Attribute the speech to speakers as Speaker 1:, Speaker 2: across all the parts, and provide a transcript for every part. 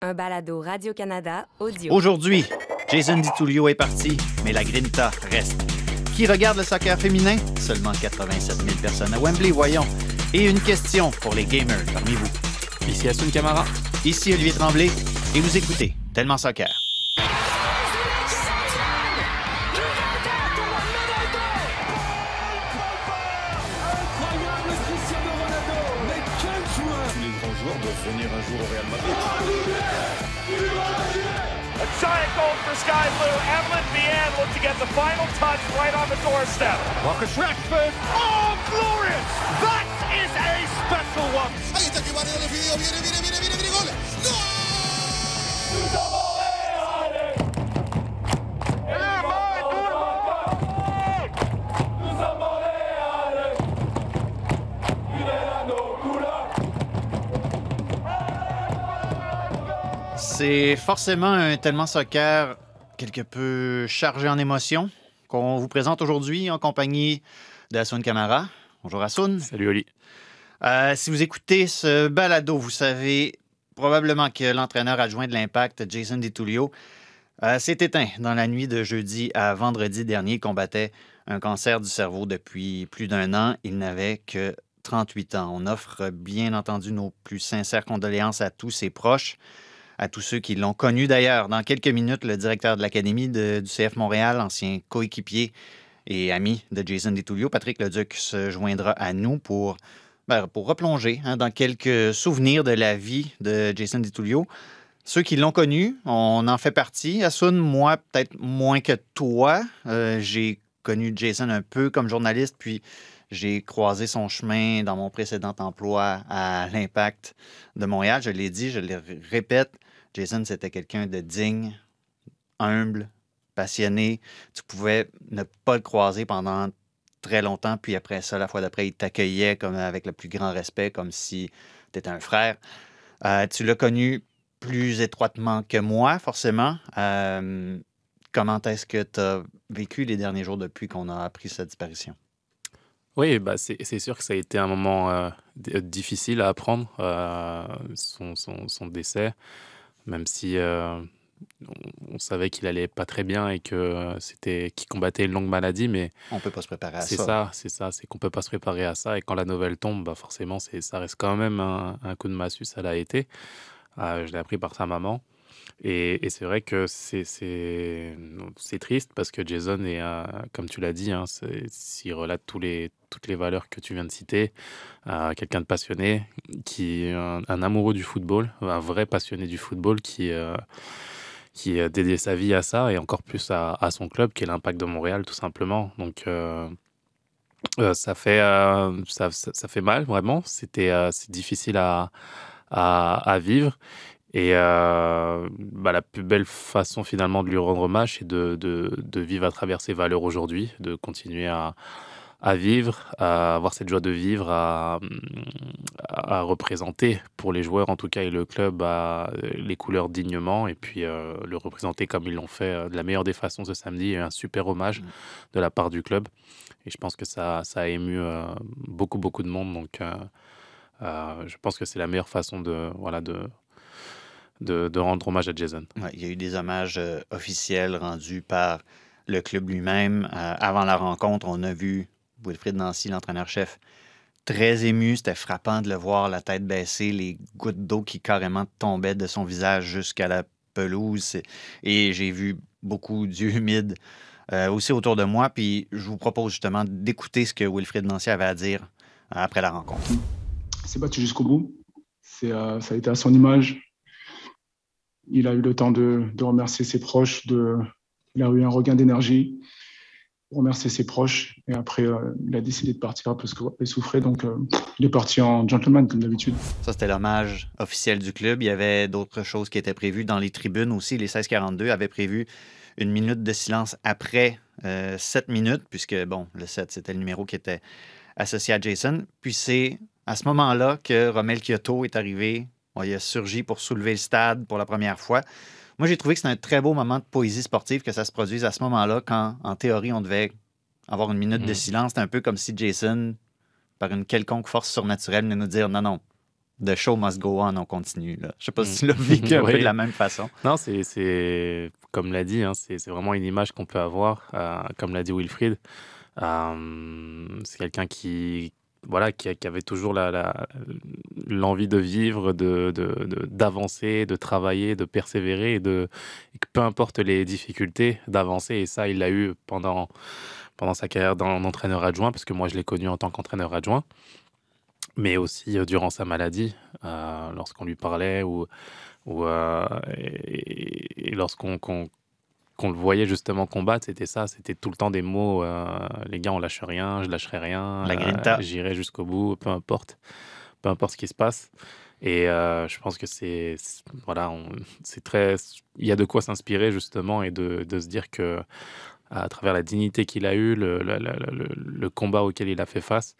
Speaker 1: Un balado Radio-Canada audio.
Speaker 2: Aujourd'hui, Jason DiTullio est parti, mais la Grinta reste. Qui regarde le soccer féminin? Seulement 87 000 personnes à Wembley, voyons. Et une question pour les gamers parmi vous.
Speaker 3: Ici Assun Camara.
Speaker 2: Ici Olivier Tremblay, et vous écoutez Tellement Soccer.
Speaker 4: Tous les grands joueurs doivent venir un jour au Real Madrid.
Speaker 5: A giant goal for Sky Blue. Evelyn Vianne looked to get the final touch right on the doorstep.
Speaker 4: Marcus Rashford. Oh, glorious! That is a special one.
Speaker 6: Ahí está que Varela definido. Viene, viene, viene, viene, viene. Gol.
Speaker 2: C'est forcément un tellement soccer quelque peu chargé en émotions qu'on vous présente aujourd'hui en compagnie d'Assoun Camara. Bonjour Assoun.
Speaker 3: Salut Oli.
Speaker 2: Euh, si vous écoutez ce balado, vous savez probablement que l'entraîneur adjoint de l'Impact, Jason DiTullio, euh, s'est éteint dans la nuit de jeudi à vendredi dernier. Il combattait un cancer du cerveau depuis plus d'un an. Il n'avait que 38 ans. On offre bien entendu nos plus sincères condoléances à tous ses proches, à tous ceux qui l'ont connu d'ailleurs. Dans quelques minutes, le directeur de l'Académie du CF Montréal, ancien coéquipier et ami de Jason DiTullio, Patrick Leduc, se joindra à nous pour ben, pour replonger hein, dans quelques souvenirs de la vie de Jason DiTullio. Ceux qui l'ont connu, on en fait partie. Asun, moi, peut-être moins que toi. Euh, j'ai connu Jason un peu comme journaliste, puis j'ai croisé son chemin dans mon précédent emploi à l'Impact de Montréal. Je l'ai dit, je le répète, Jason, c'était quelqu'un de digne, humble, passionné. Tu pouvais ne pas le croiser pendant très longtemps, puis après ça, la fois d'après, il t'accueillait comme avec le plus grand respect, comme si tu étais un frère. Euh, tu l'as connu plus étroitement que moi, forcément. Euh, comment est-ce que tu as vécu les derniers jours depuis qu'on a appris sa disparition?
Speaker 3: Oui, bah c'est sûr que ça a été un moment euh, difficile à apprendre, son décès, même si euh, on, on savait qu'il allait pas très bien et que euh, c'était qu'il combattait une longue maladie, mais
Speaker 2: On peut pas se préparer à
Speaker 3: c'est
Speaker 2: ça.
Speaker 3: ça, c'est ça, c'est qu'on peut pas se préparer à ça et quand la nouvelle tombe, bah forcément, c'est ça reste quand même un, un coup de massue, ça l'a été. Euh, je l'ai appris par sa maman. Et, c'est vrai que c'est triste parce que Jason est, comme tu l'as dit, hein, relate tous les, toutes les valeurs que tu viens de citer, euh, quelqu'un de passionné, qui un, amoureux du football, un vrai passionné du football qui, euh, qui a dédié sa vie à ça et encore plus à, son club qui est l'Impact de Montréal tout simplement. Donc euh, euh, ça, fait, ça, ça, fait mal vraiment, c'était c'est difficile à, à vivre. Et euh, bah, la plus belle façon finalement de lui rendre hommage, c'est de, de, de vivre à travers ses valeurs aujourd'hui, de continuer à, à vivre, à avoir cette joie de vivre, à, à représenter pour les joueurs en tout cas et le club à, les couleurs dignement et puis euh, le représenter comme ils l'ont fait euh, de la meilleure des façons ce samedi. Et un super hommage
Speaker 2: Mm.
Speaker 3: de la part du club. Et je pense que ça, ça a ému euh, beaucoup, beaucoup de monde. Donc euh, je pense que c'est la meilleure façon de, voilà, de, de, de rendre hommage à Jason.
Speaker 2: Ouais, il y a eu des hommages euh, officiels rendus par le club lui-même. Euh, avant la rencontre, on a vu Wilfried Nancy, l'entraîneur-chef, très ému. C'était frappant de le voir, la tête baissée, les gouttes d'eau qui carrément tombaient de son visage jusqu'à la pelouse. C'est- Et j'ai vu beaucoup d'yeux humides euh, aussi autour de moi. Puis je vous propose justement d'écouter ce que Wilfried Nancy avait à dire après la rencontre.
Speaker 7: s'est battu jusqu'au bout. C'est, euh, ça a été à son image. Il a eu le temps de, remercier ses proches. Il a eu un regain d'énergie remercier ses proches. Et après, euh, il a décidé de partir parce qu'il souffrait. Donc, euh, il est parti en gentleman, comme d'habitude.
Speaker 2: Ça, c'était l'hommage officiel du club. Il y avait d'autres choses qui étaient prévues dans les tribunes aussi. Les 1642 avaient prévu une minute de silence après euh, 7 minutes, puisque, bon, le 7, c'était le numéro qui était associé à Jason. Puis c'est à ce moment-là que Romel Kyoto est arrivé. Bon, il a surgi pour soulever le stade pour la première fois. Moi, j'ai trouvé que c'était un très beau moment de poésie sportive que ça se produise à ce moment-là, quand, en théorie, on devait avoir une minute de
Speaker 3: Mhm.
Speaker 2: silence. C'était un peu comme si Jason, par une quelconque force surnaturelle, venait nous dire non, non, The show must go on, on continue. Là. Je sais pas si tu l'as vécu un peu de la même façon.
Speaker 3: Non, c'est comme l'a dit, hein, c'est vraiment une image qu'on peut avoir. Euh, comme l'a dit Wilfried, euh, c'est quelqu'un qui, voilà, qui, avait toujours l'envie la, de vivre, d'avancer, de, de, de, travailler, de persévérer, et de, peu importe les difficultés, d'avancer. Et ça, il l'a eu pendant, pendant sa carrière d'entraîneur adjoint, parce que moi, je l'ai connu en tant qu'entraîneur adjoint, mais aussi euh, durant sa maladie, euh, lorsqu'on lui parlait ou, ou euh, et, lorsqu'on qu'on le voyait justement combattre, c'était ça, c'était tout le temps des mots, euh, les gars, on lâche rien, je lâcherai rien,
Speaker 2: la grinta,
Speaker 3: j'irai jusqu'au bout, peu importe, peu importe ce qui se passe. Et euh, je pense que c'est, voilà, c'est très, il y a de quoi s'inspirer justement et de, de, se dire que à travers la dignité qu'il a eue, le, le, le, le, combat auquel il a fait face,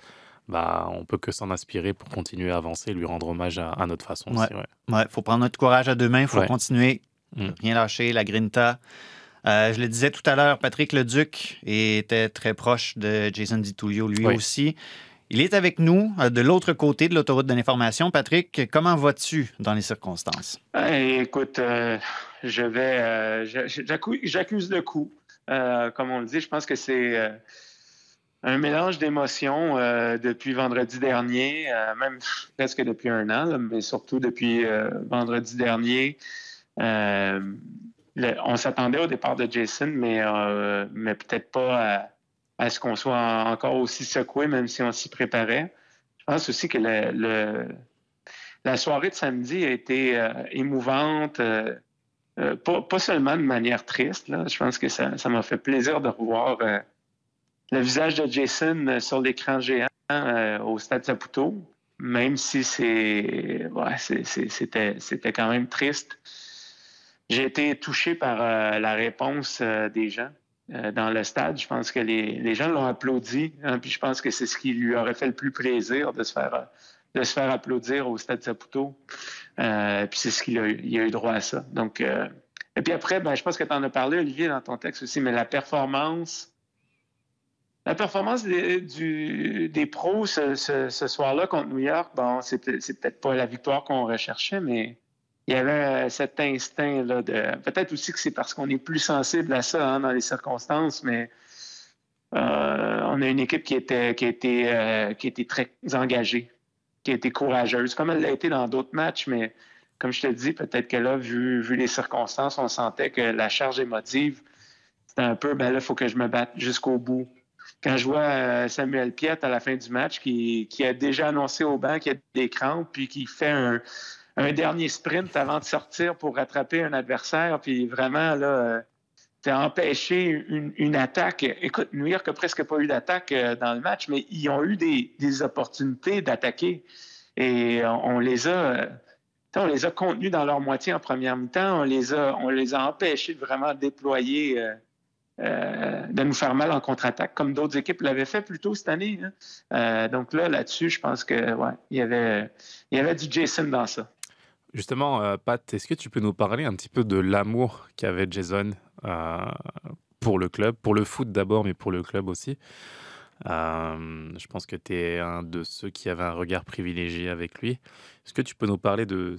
Speaker 3: bah, on peut que s'en inspirer pour continuer à avancer, lui rendre hommage à, notre façon.
Speaker 2: Ouais. ouais, faut prendre notre courage à deux mains, faut continuer, mm. rien lâcher, la grinta. Euh, je le disais tout à l'heure, Patrick Leduc était très proche de Jason DiTullio, lui aussi. Il est avec nous euh, de l'autre côté de l'autoroute de l'information. Patrick, comment vas-tu dans les circonstances?
Speaker 8: écoute, euh, je vais, j'accuse le coup. comme on le dit, je pense que c'est un mélange d'émotions depuis vendredi dernier, même presque depuis un an, mais surtout depuis vendredi dernier on s'attendait au départ de Jason, mais, euh, mais peut-être pas à, ce qu'on soit encore aussi secoué, même si on s'y préparait. Je pense aussi que la soirée de samedi a été euh, émouvante, euh, pas, seulement de manière triste. Je pense que ça, m'a fait plaisir de revoir le visage de Jason sur l'écran géant au Stade Saputo, même si c'était quand même triste. J'ai été touché par euh, la réponse euh, des gens euh, dans le stade. Je pense que les, gens l'ont applaudi. Hein, puis je pense que c'est ce qui lui aurait fait le plus plaisir de se faire, de se faire applaudir au stade Saputo. puis c'est ce qu'il a, il a eu droit à ça. Donc, et puis après, ben, je pense que tu en as parlé, Olivier, dans ton texte aussi, mais la performance. La performance des, des pros ce, ce soir-là contre New York, bon, c'est peut-être pas la victoire qu'on recherchait, mais il y avait euh, cet instinct là de. Peut-être aussi que c'est parce qu'on est plus sensible à ça hein, dans les circonstances, mais euh, on a une équipe qui était qui euh, qui était très engagée, qui a été courageuse, comme elle l'a été dans d'autres matchs, mais comme je te dis, peut-être que là, vu, vu les circonstances, on sentait que la charge émotive, c'était un peu, ben là, il faut que je me batte jusqu'au bout. Quand je vois Samuel Piette à la fin du match, qui, qui a déjà annoncé au banc qu'il y a des crampes, puis qui fait un, un dernier sprint avant de sortir pour rattraper un adversaire, puis vraiment, là, euh, empêché une, attaque. Écoute, New York n'a presque pas eu d'attaque euh, dans le match, mais ils ont eu des, opportunités d'attaquer. Et on, les a. Euh, on les a contenus dans leur moitié en première mi-temps. On les a, on les a empêchés de vraiment déployer, de nous faire mal en contre-attaque, comme d'autres équipes l'avaient fait plus tôt cette année. Hein. donc là, là-dessus, je pense que ouais, y avait, il y avait du Jason dans ça.
Speaker 3: Justement, euh, Pat, est-ce que tu peux nous parler un petit peu de l'amour qu'avait Jason euh, pour le club, pour le foot d'abord, mais pour le club aussi? Euh, Je pense que tu es un de ceux qui avait un regard privilégié avec lui. Est-ce que tu peux nous parler de,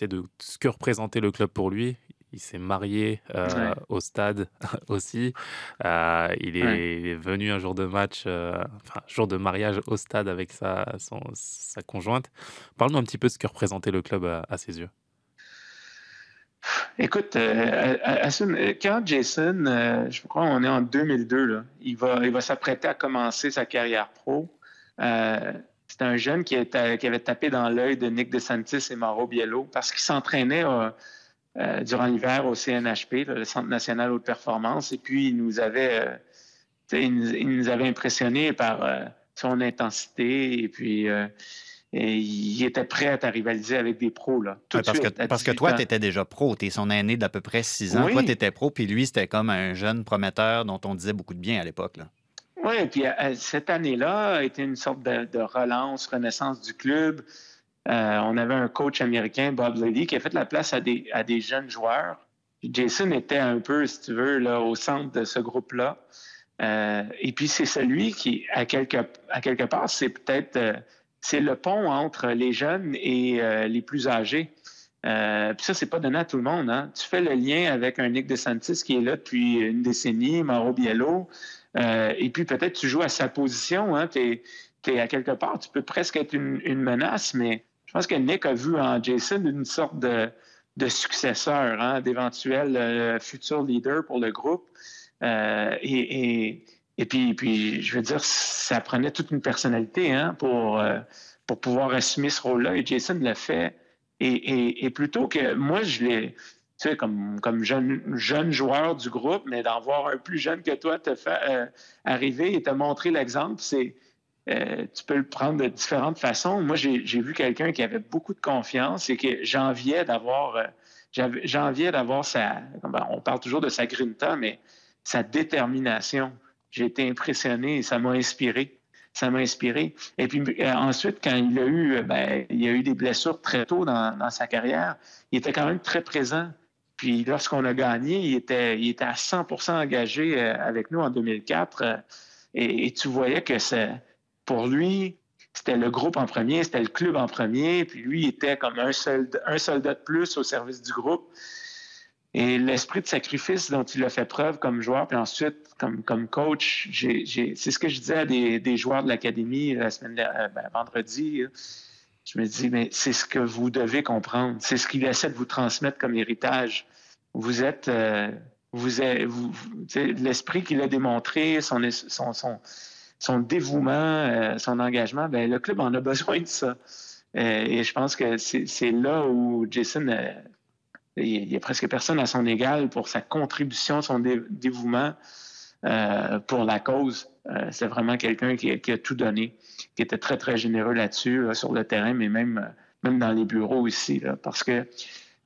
Speaker 3: de ce que représentait le club pour lui il s'est marié euh, au stade aussi. Euh, il, est, venu un jour de match, euh, enfin, jour de mariage au stade avec sa, sa conjointe. Parle-nous un petit peu de ce que représentait le club à, ses yeux.
Speaker 8: Écoute, quand Jason, je crois qu'on est en 2002, là, il va, il va s'apprêter à commencer sa carrière pro. c'est un jeune qui, avait tapé dans l'œil de Nick DeSantis et Mauro Biello parce qu'il s'entraînait euh, durant l'hiver au CNHP, le Centre national haute performance. Et puis, il nous avait, euh, il nous, avait impressionnés par euh, son intensité et puis il était prêt à rivaliser avec des pros. Là,
Speaker 2: parce, que, parce que toi, tu étais déjà pro. Tu es son aîné d'à peu près six ans. Toi, tu étais pro, puis lui, c'était comme un jeune prometteur dont on disait beaucoup de bien à l'époque.
Speaker 8: Oui, et puis cette année-là a été une sorte de, de relance, renaissance du club. Euh, on avait un coach américain, Bob Lady, qui a fait la place à des, jeunes joueurs. Jason était un peu, si tu veux, là, au centre de ce groupe-là. Euh, et puis, c'est celui qui, à quelque, part, c'est peut-être euh, le pont entre les jeunes et les plus âgés. Puis ça, c'est pas donné à tout le monde. Hein. Tu fais le lien avec un Nick DeSantis qui est là depuis une décennie, Mauro Biello, et puis peut-être tu joues à sa position. Hein. À quelque part, tu peux presque être une, menace, mais je pense que Nick a vu en Jason une sorte de, successeur, hein, d'éventuel euh, futur leader pour le groupe. et, et, puis, puis, je veux dire, ça prenait toute une personnalité hein, pour, pour pouvoir assumer ce rôle-là. Et Jason l'a fait et, plutôt que moi, je l'ai, tu sais, comme, comme jeune, jeune joueur du groupe, mais d'en voir un plus jeune que toi te faire euh, arriver et te montrer l'exemple, c'est. Euh, tu peux le prendre de différentes façons. Moi, j'ai vu quelqu'un qui avait beaucoup de confiance et que j'enviais d'avoir, euh, j'enviais d'avoir sa, ben, on parle toujours de sa grinta, mais sa détermination. J'ai été impressionné et ça m'a inspiré ça m'a inspiré. Et puis euh, ensuite, quand il a eu, ben, il a eu des blessures très tôt dans, sa carrière, il était quand même très présent. Puis lorsqu'on a gagné, il était, il était à 100% engagé avec nous en 2004. Et, tu voyais que c'est, pour lui, c'était le groupe en premier, c'était le club en premier. Puis lui, était comme un, soldat, de plus au service du groupe. Et l'esprit de sacrifice dont il a fait preuve comme joueur, puis ensuite comme, comme coach, c'est ce que je disais à des, joueurs de l'académie la semaine euh, ben, vendredi. Je me dis, mais c'est ce que vous devez comprendre. C'est ce qu'il essaie de vous transmettre comme héritage. Vous êtes, euh, vous êtes, vous, l'esprit qu'il a démontré, son, son, son, son dévouement, euh, son engagement, ben, le club en a besoin de ça. et je pense que c'est là où Jason il n'y a presque personne à son égal pour sa contribution, son dévouement euh, pour la cause. Euh, c'est vraiment quelqu'un qui, a tout donné, qui était très, très généreux là-dessus, sur le terrain, mais même, même dans les bureaux ici, parce que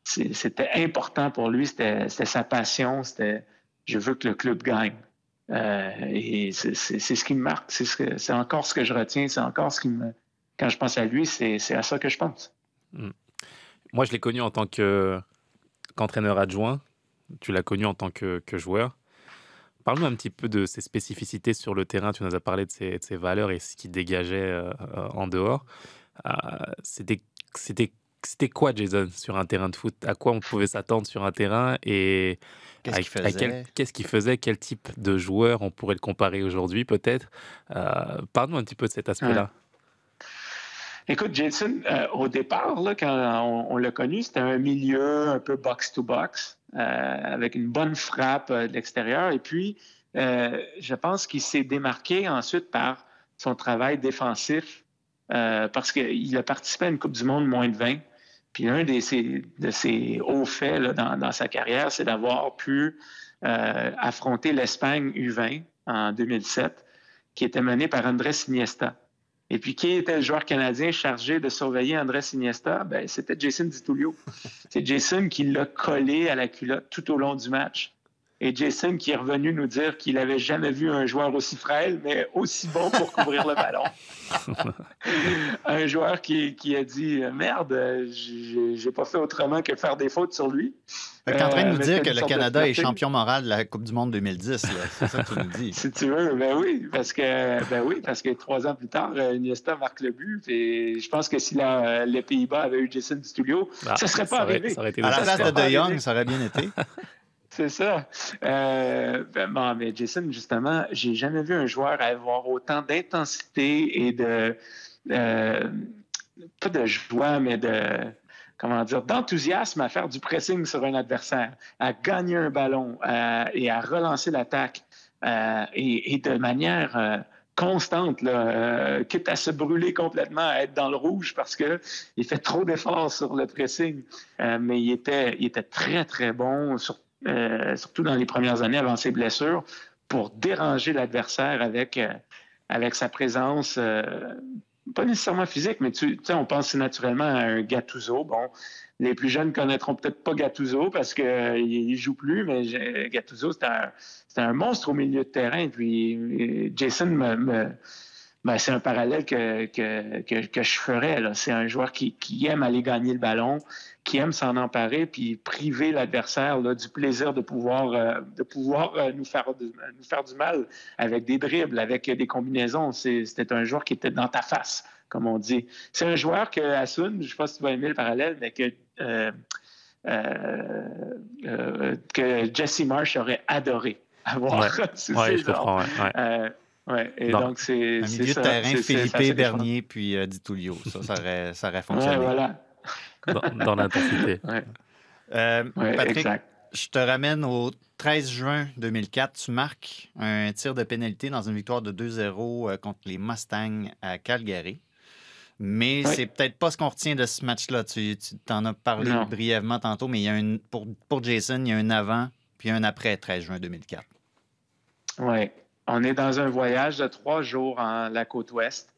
Speaker 8: c'était important pour lui, c'était sa passion, c'était je veux que le club gagne. Euh, et c'est ce qui me marque, c'est encore ce que je retiens, c'est encore ce qui me. Quand je pense à lui, c'est à ça que je pense.
Speaker 3: Hmm. Moi, je l'ai connu en tant que qu'entraîneur adjoint. Tu l'as connu en tant que, joueur. Parle-nous un petit peu de ses spécificités sur le terrain. Tu nous as parlé de ses, valeurs et ce qu'il dégageait euh, en dehors. Euh, c'était, c'était, quoi, Jason, sur un terrain de foot? À quoi on pouvait s'attendre sur un terrain Et
Speaker 2: qu'est-ce qu'il faisait?
Speaker 3: Qu'est-ce qu'il faisait? Quel type de joueur on pourrait le comparer aujourd'hui, peut-être? Parle-nous un petit peu de cet aspect-là.
Speaker 8: Écoute, Jason, euh, au départ, là, quand on, l'a connu, c'était un milieu un peu box-to-box, euh, avec une bonne frappe euh, de l'extérieur. Et puis, je pense qu'il s'est démarqué ensuite par son travail défensif, parce qu'il a participé à une Coupe du Monde moins de 20. Puis un de ses, de ses hauts faits dans, dans, sa carrière, c'est d'avoir pu affronter l'Espagne U20 en 2007, qui était menée par Andrés Iniesta. Et puis, qui était le joueur canadien chargé de surveiller Andrés Iniesta? Ben, c'était Jason DiTullio. C'est Jason qui l'a collé à la culotte tout au long du match. Et Jason qui est revenu nous dire qu'il n'avait jamais vu un joueur aussi frêle, mais aussi bon pour couvrir le ballon. un joueur qui, qui, a dit Merde, j'ai pas fait autrement que faire des fautes sur lui.
Speaker 2: Tu es en train de nous euh, dire que le Canada est champion moral de la Coupe du Monde 2010. C'est ça que tu nous dis.
Speaker 8: si tu veux, ben oui, parce que ben oui, parce que trois ans plus tard, euh, Iniesta marque le but. Et je pense que si la, les Pays-Bas avaient eu Jason Studio, ah, ça ne serait pas arrivé.
Speaker 2: Ça aurait été à la place de De Jong, ça aurait bien été.
Speaker 8: C'est ça. Euh, ben, mais Jason, justement, j'ai jamais vu un joueur avoir autant d'intensité et de euh, pas de joie, mais de comment dire, d'enthousiasme à faire du pressing sur un adversaire, à gagner un ballon et à relancer l'attaque euh, et, de manière constante, quitte à se brûler complètement, à être dans le rouge parce qu'il fait trop d'efforts sur le pressing. mais il était, il était très, très bon, sur euh, surtout dans les premières années avant ses blessures, pour déranger l'adversaire avec, euh, avec sa présence, euh, pas nécessairement physique, mais tu on pense naturellement à un Gattuso. Bon, les plus jeunes connaîtront peut-être pas Gattuso parce qu'il ne joue plus, mais Gattuso, c'était un, un, monstre au milieu de terrain. Puis Jason me, ben, c'est un parallèle que, que, que, je ferais. C'est un joueur qui, qui, aime aller gagner le ballon, qui aime s'en emparer puis priver l'adversaire du plaisir de pouvoir, euh, de pouvoir euh, nous, faire, nous faire du mal avec des dribbles, avec des combinaisons. C'était un joueur qui était dans ta face comme on dit. C'est un joueur que Asun, je ne sais pas si tu vas aimer le parallèle, mais que, euh, euh, que Jesse Marsh aurait adoré avoir.
Speaker 3: Ouais, ouais je comprends.
Speaker 8: Ouais, ouais. Et donc c'est.
Speaker 2: Un milieu de terrain, Philippe Bernier puis euh, Di Tullio. Ça, ça aurait, ça aurait fonctionné.
Speaker 8: voilà.
Speaker 3: Dans, dans l'intensité.
Speaker 2: Patrick, exact. je te ramène au 13 juin 2004. Tu marques un tir de pénalité dans une victoire de 2-0 contre les Mustangs à Calgary. Mais oui. c'est peut-être pas ce qu'on retient de ce match-là. Tu, tu t'en as parlé non. brièvement tantôt, mais il y a un, pour, pour Jason, il y a un avant puis un après 13 juin 2004.
Speaker 8: Oui. On est dans un voyage de trois jours en la côte ouest.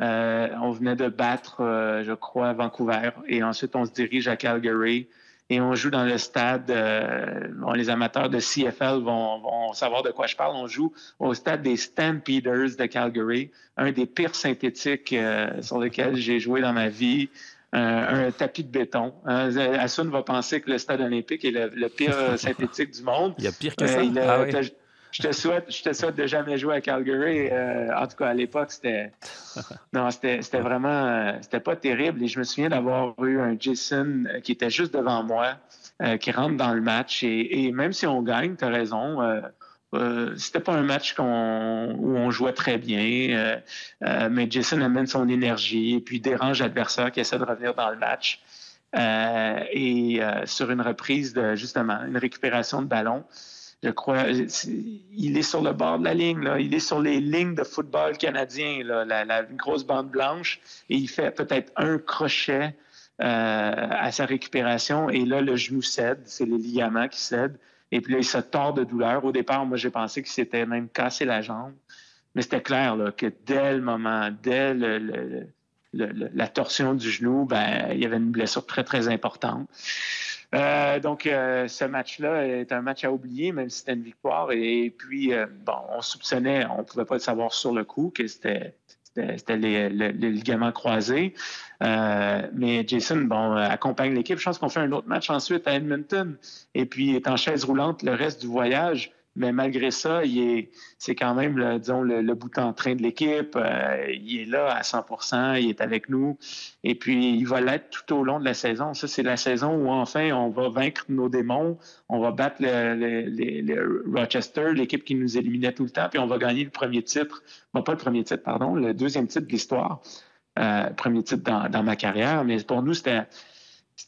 Speaker 8: Euh, on venait de battre, euh, je crois, Vancouver. Et ensuite, on se dirige à Calgary et on joue dans le stade. Euh, bon, les amateurs de CFL vont, vont, savoir de quoi je parle. On joue au stade des Stampeders de Calgary, un des pires synthétiques euh, sur lesquels j'ai joué dans ma vie. Euh, un tapis de béton. Hein, Assun va penser que le stade olympique est le, le pire synthétique du monde.
Speaker 3: Il y a pire que ça? Ah, oui.
Speaker 8: Je te souhaite, je te souhaite de jamais jouer à Calgary. Euh, en tout cas, à l'époque, c'était, non, c'était, vraiment, euh, c'était pas terrible. Et je me souviens d'avoir eu un Jason qui était juste devant moi, euh, qui rentre dans le match. Et, et même si on gagne, tu as raison. Euh, euh, c'était pas un match où on jouait très bien, mais Jason amène son énergie et puis dérange l'adversaire qui essaie de revenir dans le match. et sur une reprise de justement une récupération de ballon, je crois, il est sur le bord de la ligne, là. il est sur les lignes de football canadien, là, la, la grosse bande blanche, et il fait peut-être un crochet euh, à sa récupération, et là, le genou cède, c'est les ligaments qui cèdent, et puis là, il se tord de douleur. Au départ, moi, j'ai pensé qu'il s'était même cassé la jambe, mais c'était clair là, que dès le moment, dès le, le, le, la torsion du genou, ben, il y avait une blessure très, très importante. Euh, donc, euh, ce match-là est un match à oublier, même si c'était une victoire. Et puis, euh, bon, on soupçonnait, on ne pouvait pas le savoir sur le coup, que c'était c'était les, les, les, ligaments croisés. Euh, mais Jason, bon, accompagne l'équipe. Je pense qu'on fait un autre match ensuite à Edmonton. Et puis, est en chaise roulante le reste du voyage. Mais malgré ça, il est, c'est quand même, le, disons, le, bout en train de l'équipe. Euh, il est là à 100% il est avec nous. Et puis, il va l'être tout au long de la saison. Ça, c'est la saison où, enfin, on va vaincre nos démons. On va battre le, Rochester, l'équipe qui nous éliminait tout le temps. Puis, on va gagner le premier titre. Bon, pas le premier titre, pardon, le deuxième titre de l'histoire. Euh, premier titre dans ma carrière. Mais pour nous, c'était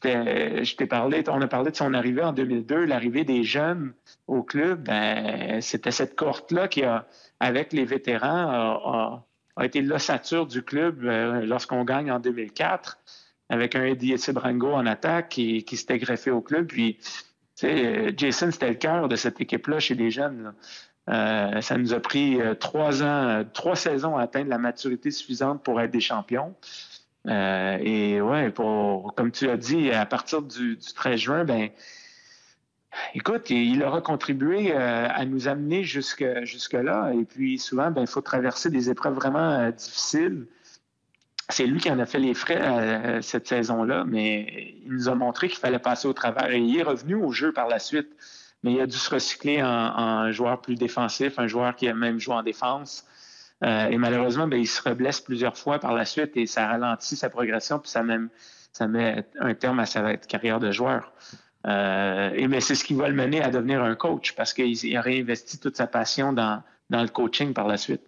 Speaker 8: je t'ai parlé, on a parlé de son arrivée en 2002, l'arrivée des jeunes au club. Ben, c'était cette cohorte-là qui a, avec les vétérans, a, été l'ossature du club euh, lorsqu'on gagne en 2004, avec un Eddie Brango en attaque qui, s'était greffé au club. Puis, Jason, c'était le cœur de cette équipe-là chez les jeunes. Euh, ça nous a pris euh, trois ans, trois saisons à atteindre la maturité suffisante pour être des champions. Euh, et ouais, pour, comme tu as dit, à partir du, du 13 juin, ben, écoute, il aura contribué euh, à nous amener jusque, jusque-là. Et puis souvent, ben, il faut traverser des épreuves vraiment euh, difficiles. C'est lui qui en a fait les frais cette saison-là, mais il nous a montré qu'il fallait passer au travers. Et il est revenu au jeu par la suite, mais il a dû se recycler en joueur plus défensif, un joueur qui a même joué en défense. Euh, et malheureusement, ben, il se reblesse plusieurs fois par la suite et ça ralentit sa progression, puis ça, même, ça met un terme à sa carrière de joueur. Euh, et mais c'est ce qui va le mener à devenir un coach parce qu'il a réinvesti toute sa passion dans, dans le coaching par la suite.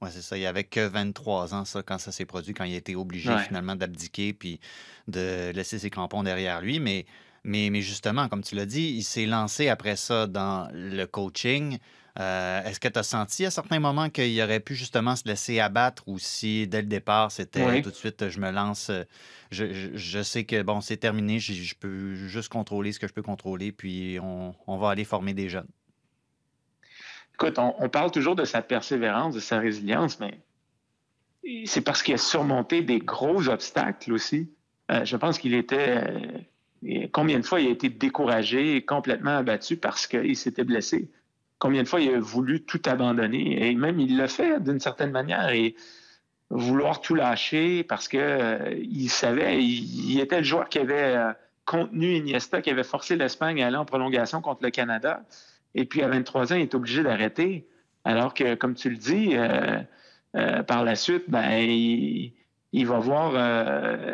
Speaker 2: Oui, c'est ça. Il avait que 23 ans, ça, quand ça s'est produit, quand il a été obligé ouais. finalement d'abdiquer puis de laisser ses crampons derrière lui. Mais, mais, mais justement, comme tu l'as dit, il s'est lancé après ça dans le coaching. Euh, Est-ce que tu as senti à certains moments qu'il aurait pu justement se laisser abattre ou si dès le départ c'était oui. tout de suite je me lance, je, je, je sais que bon c'est terminé, je, je, peux juste contrôler ce que je peux contrôler, puis on, on va aller former des jeunes?
Speaker 8: Écoute, on, on, parle toujours de sa persévérance, de sa résilience, mais c'est parce qu'il a surmonté des gros obstacles aussi. Euh, je pense qu'il était. Euh, combien de fois il a été découragé et complètement abattu parce qu'il s'était blessé? Combien de fois il a voulu tout abandonner et même il l'a fait d'une certaine manière et vouloir tout lâcher parce que euh, il savait, il, était le joueur qui avait euh, contenu Iniesta, qui avait forcé l'Espagne à aller en prolongation contre le Canada. Et puis à 23 ans, il est obligé d'arrêter. Alors que, comme tu le dis, euh, par la suite, ben, il, va voir,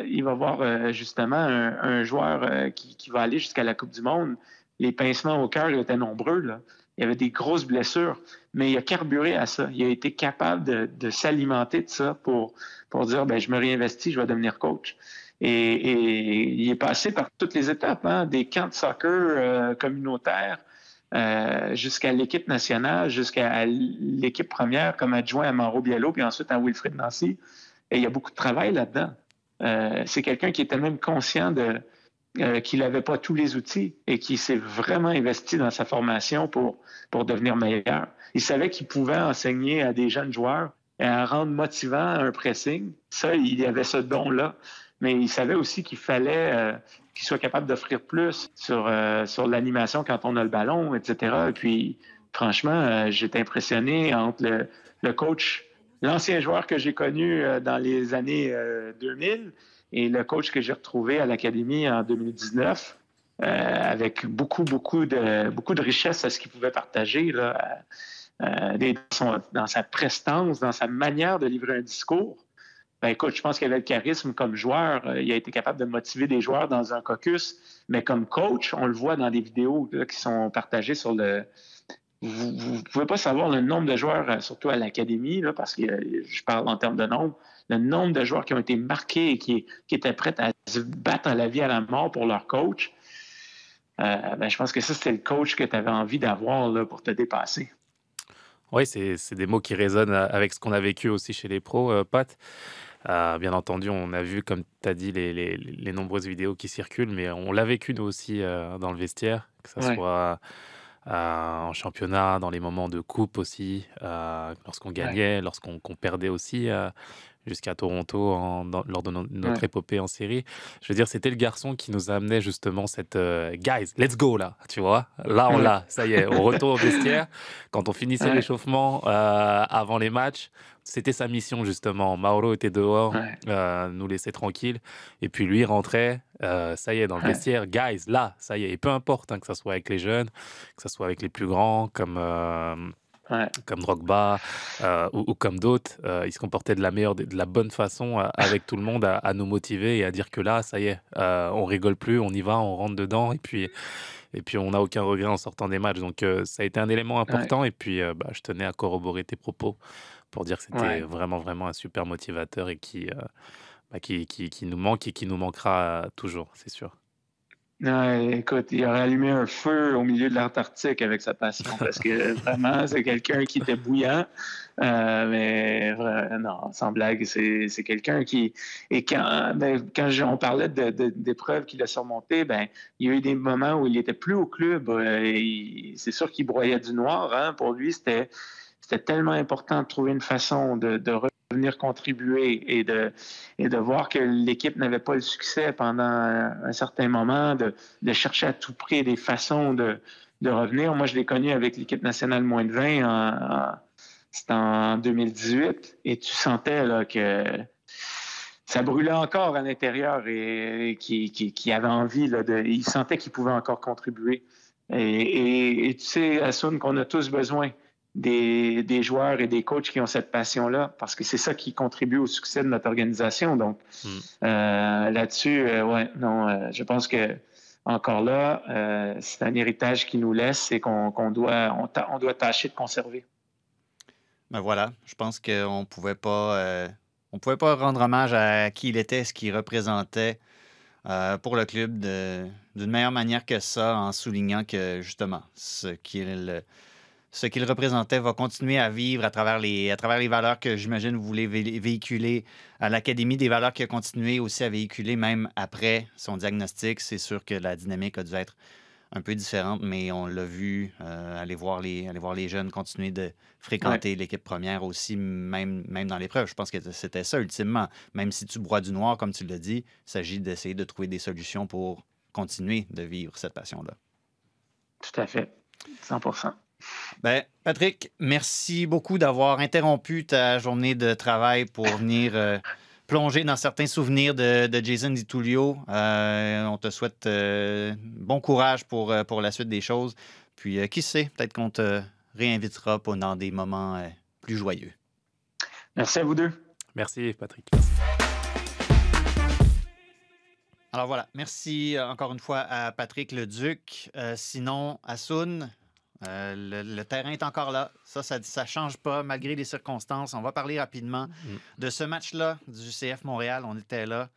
Speaker 8: il va voir justement un, joueur euh, qui, va aller jusqu'à la Coupe du Monde. Les pincements au cœur étaient nombreux. Là. Il avait des grosses blessures, mais il a carburé à ça. Il a été capable de, s'alimenter de ça pour, pour dire ben, je me réinvestis, je vais devenir coach. Et, il est passé par toutes les étapes, hein, des camps de soccer communautaires jusqu'à l'équipe nationale, jusqu'à l'équipe première comme adjoint à Mauro Biello, puis ensuite à Wilfrid Nancy. Et il y a beaucoup de travail là-dedans. Euh, c'est quelqu'un qui était même conscient de euh, qu'il n'avait pas tous les outils et qui s'est vraiment investi dans sa formation pour, pour devenir meilleur. Il savait qu'il pouvait enseigner à des jeunes joueurs et à rendre motivant un pressing. Ça, il avait ce don-là. Mais il savait aussi qu'il fallait euh, qu'il soit capable d'offrir plus sur, sur l'animation quand on a le ballon, etc. Et puis, franchement, j'étais impressionné entre le, le coach l'ancien joueur que j'ai connu euh, dans les années 2000 euh, et le coach que j'ai retrouvé à l'Académie en 2019, euh, avec beaucoup, beaucoup de, beaucoup de richesse à ce qu'il pouvait partager là, dans, sa prestance, dans sa manière de livrer un discours. Ben, écoute, je pense qu'il avait le charisme comme joueur. il a été capable de motiver des joueurs dans un caucus, mais comme coach, on le voit dans des vidéos qui sont partagées sur le, vous ne pouvez pas savoir le nombre de joueurs, euh, surtout à l'académie, parce que euh, je parle en termes de nombre, le nombre de joueurs qui ont été marqués et qui, étaient prêts à se battre à la vie à la mort pour leur coach. Euh, ben, je pense que ça, c'était le coach que tu avais envie d'avoir pour te dépasser.
Speaker 3: Oui, c'est des mots qui résonnent avec ce qu'on a vécu aussi chez les pros, Pat. bien entendu, on a vu, comme tu as dit, les, nombreuses vidéos qui circulent, mais on l'a vécu nous aussi dans le vestiaire, que ce soit euh, en championnat, dans les moments de coupe aussi, euh, lorsqu'on gagnait, lorsqu'on perdait aussi. Euh, jusqu'à Toronto en, lors de notre épopée en série. Je veux dire, c'était le garçon qui nous amenait justement cette guys, let's go là, tu vois. Là, on l'a, ça y est, on retourne au vestiaire. Quand on finissait l'échauffement avant les matchs, c'était sa mission justement. Mauro était dehors, euh, nous laissait tranquilles. Et puis lui rentrait, euh, ça y est, dans le vestiaire, guys, là, ça y est. Et peu importe, hein, que ce soit avec les jeunes, que ce soit avec les plus grands, comme, euh, comme Drogba ou, comme d'autres, il se comportait de la meilleure, de la bonne façon avec tout le monde à, nous motiver et à dire que là, ça y est, on rigole plus, on y va, on rentre dedans. Et puis et puis on n'a aucun regret en sortant des matchs. Donc ça a été un élément important. Et puis bah, je tenais à corroborer tes propos pour dire que c'était vraiment, vraiment un super motivateur et qui, euh, bah, qui, qui, qui, nous manque et qui nous manquera toujours, c'est sûr.
Speaker 8: Écoute, il aurait allumé un feu au milieu de l'Antarctique avec sa passion parce que vraiment, c'est quelqu'un qui était bouillant. Euh, mais non, sans blague, c'est quelqu'un qui. Et quand, ben, quand on parlait d'épreuves qu'il a surmontées, ben, il y a eu des moments où il était plus au club. Euh, c'est sûr qu'il broyait du noir. Hein. Pour lui, c'était c'était tellement important de trouver une façon de, revenir contribuer et de, et de voir que l'équipe n'avait pas le succès pendant un, certain moment, de, chercher à tout prix des façons de, revenir. Moi, je l'ai connu avec l'équipe nationale moins de 20 en, c'était en 2018 et tu sentais là, que ça brûlait encore à l'intérieur et, qui, qui, avait envie, là, de, il sentait qu'il pouvait encore contribuer. Et, et tu sais, Assoun, qu'on a tous besoin des, joueurs et des coachs qui ont cette passion-là, parce que c'est ça qui contribue au succès de notre organisation. Donc, hmm. euh, là-dessus, euh, ouais, non, euh, je pense que encore là, c'est un héritage qui nous laisse et qu'on doit, on, doit tâcher de conserver.
Speaker 2: Ben voilà, je pense qu'on pouvait pas, on pouvait pas rendre hommage à qui il était, ce qu'il représentait pour le club d'une meilleure manière que ça, en soulignant que justement, ce qu'il ce qu'il représentait va continuer à vivre à travers les, à travers les valeurs que j'imagine vous voulez véhiculer à l'Académie, des valeurs qu'il a continué aussi à véhiculer même après son diagnostic. C'est sûr que la dynamique a dû être un peu différente, mais on l'a vu euh, aller, voir les, aller voir les jeunes continuer de fréquenter l'équipe première aussi, même, même dans l'épreuve. Je pense que c'était ça ultimement. Même si tu broies du noir, comme tu l'as dit, il s'agit d'essayer de trouver des solutions pour continuer de vivre cette passion-là.
Speaker 8: Tout à fait. 100
Speaker 2: ben, Patrick, merci beaucoup d'avoir interrompu ta journée de travail pour venir euh, plonger dans certains souvenirs de, Jason DiTullio. Euh, on te souhaite euh, bon courage pour, pour la suite des choses. Puis, qui sait, peut-être qu'on te réinvitera pendant des moments plus joyeux.
Speaker 8: Merci à vous deux.
Speaker 3: Merci, Patrick.
Speaker 2: Alors voilà, merci euh, encore une fois à Patrick Leduc. Euh, sinon, Assoun, euh, le, le terrain est encore là. Ça, ça ne change pas malgré les circonstances. On va parler rapidement de ce match-là du CF Montréal. On était là.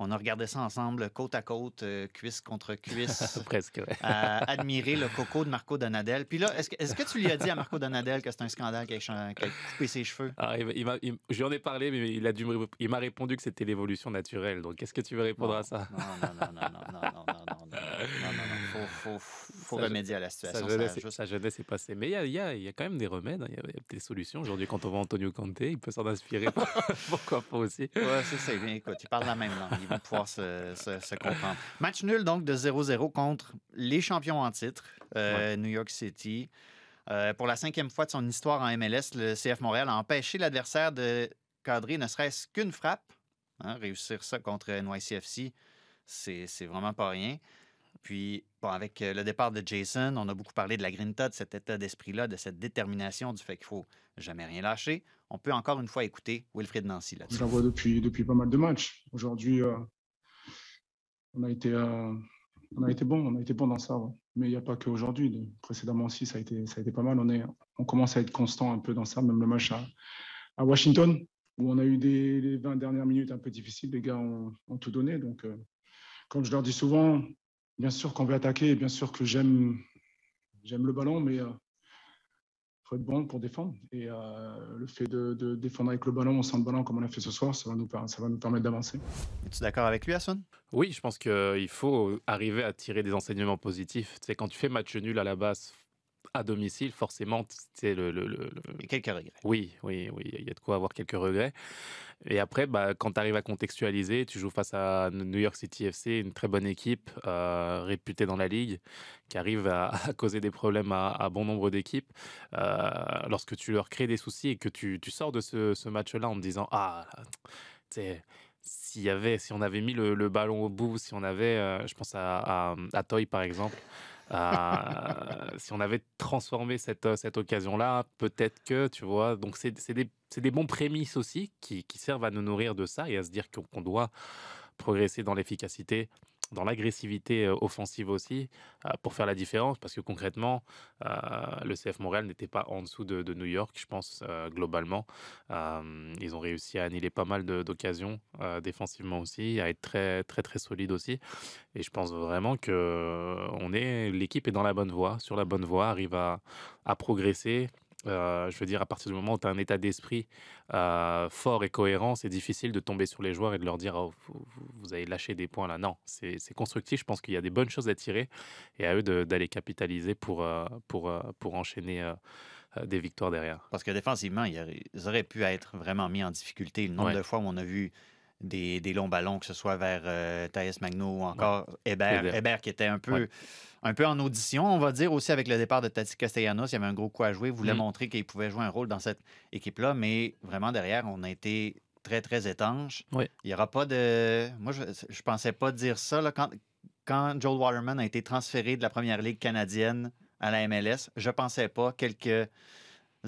Speaker 2: On a regardé ça ensemble, côte à côte, euh, cuisse contre cuisse,
Speaker 3: Presque, ouais.
Speaker 2: à admirer le coco de Marco Donadel. Puis là, est-ce que, tu lui as dit à Marco Donadel que c'est un scandale qu'il ait, qu'il ait coupé ses cheveux?
Speaker 3: Ah, il m'a- il m'a- il- je lui en ai parlé, mais il a dû me- il m'a répondu que c'était l'évolution naturelle. Donc, qu'est-ce que tu veux répondre à ça
Speaker 2: Non, non, non, non, non, non, non, non, non, non, non, non, non. Faut, faut, faut remédier à la
Speaker 3: Sa
Speaker 2: situation.
Speaker 3: jeunesse,
Speaker 2: Ça juste-
Speaker 3: sa jeunesse est passée. Mais il y a, il y, a, il y a quand même des remèdes, hein. il y a il y a des solutions. Aujourd'hui, quand on voit Antonio Conte, il peut s'en inspirer. Pourquoi pas aussi?
Speaker 2: Ouais, c'est ça. Bien, écoute, ils parlent la même langue. Ils vont pouvoir se, se- se comprendre. Match nul, donc, de 0-0 contre les champions en titre, euh, New York City. Euh, pour la cinquième fois de son histoire en MLS, le CF Montréal a empêché l'adversaire de cadrer ne serait-ce qu'une frappe. Hein, réussir ça contre NYCFC, c'est vraiment pas rien. Puis, bon, avec euh, le départ de Jason, on a beaucoup parlé de la grinta, de cet état d'esprit-là, de cette détermination, du fait qu'il faut jamais rien lâcher. On peut encore une fois écouter Wilfried Nancy là-dessus.
Speaker 7: Je la vois depuis, depuis pas mal de matchs. Aujourd'hui, euh, on, a été, euh, on a été bon, on a été bon dans ça. ouais. Mais il n'y a pas qu'aujourd'hui. De- Précédemment aussi, ça a, été, ça a été pas mal. On, est, on commence à être constant un peu dans ça. Même le match à, à Washington, où on a eu des les 20 dernières minutes un peu difficiles. Les gars ont, ont tout donné. Donc, euh, comme je leur dis souvent, bien sûr qu'on veut attaquer et bien sûr que j'aime j'aime le ballon, mais euh, faut être bon pour défendre. Et euh, le fait de, de défendre avec le ballon, sans le ballon, comme on l'a fait ce soir, ça va nous, per- ça va nous permettre d'avancer.
Speaker 2: Es-tu d'accord avec lui, Hassan?
Speaker 3: Oui, je pense qu'il faut arriver à tirer des enseignements positifs. Tu sais, quand tu fais match nul à la base à domicile, forcément, c'est le,
Speaker 2: quelques regrets.
Speaker 3: Oui, oui, oui, il y a de quoi avoir quelques regrets. Et après, bah, quand tu arrives à contextualiser, tu joues face à New York City FC, une très bonne équipe, euh, réputée dans la ligue, qui arrive à, à causer des problèmes à, à bon nombre d'équipes. Euh, lorsque tu leur crées des soucis et que tu, tu sors de ce, ce match-là en te disant Ah, sais, s'il y avait, si on avait mis le, le ballon au bout, si on avait, euh, je pense à, à, à Toy par exemple, si on avait transformé cette, cette occasion-là, peut-être que, tu vois, donc c'est des, des bons prémices aussi qui, qui servent à nous nourrir de ça et à se dire qu'on doit progresser dans l'efficacité, dans l'agressivité offensive aussi, pour faire la différence, parce que concrètement, le CF Montréal n'était pas en dessous de, New York, je pense, globalement. Ils ont réussi à annihiler pas mal d'occasions, défensivement aussi, à être très, très, très solide aussi. Et je pense vraiment que l'équipe est dans la bonne voie, sur la bonne voie, arrive à progresser. Euh, je veux dire, à partir du moment où tu as un état d'esprit euh, fort et cohérent, c'est difficile de tomber sur les joueurs et de leur dire oh, vous, avez lâché des points là. Non, c'est constructif. Je pense qu'il y a des bonnes choses à tirer et à eux d'aller capitaliser pour, euh, pour, pour enchaîner des victoires derrière.
Speaker 2: Parce que défensivement, ils auraient, ils auraient pu être vraiment mis en difficulté. Le nombre
Speaker 3: Ouais.
Speaker 2: de fois où on a vu des, des longs ballons, que ce soit vers euh, Thais Magno ou encore Hébert.
Speaker 3: Hébert.
Speaker 2: Hébert qui était un peu,
Speaker 3: Ouais.
Speaker 2: un peu en audition, on va dire, aussi avec le départ de Tati Castellanos. Il y avait un gros coup à jouer. Il voulait
Speaker 3: Mm.
Speaker 2: montrer qu'il pouvait jouer un rôle dans cette équipe-là. Mais vraiment, derrière, on a été très, très étanche. Il n'y aura pas de... Moi, je ne pensais pas dire ça. là, quand, quand Joel Waterman a été transféré de la première ligue canadienne à la MLS, je pensais pas quelques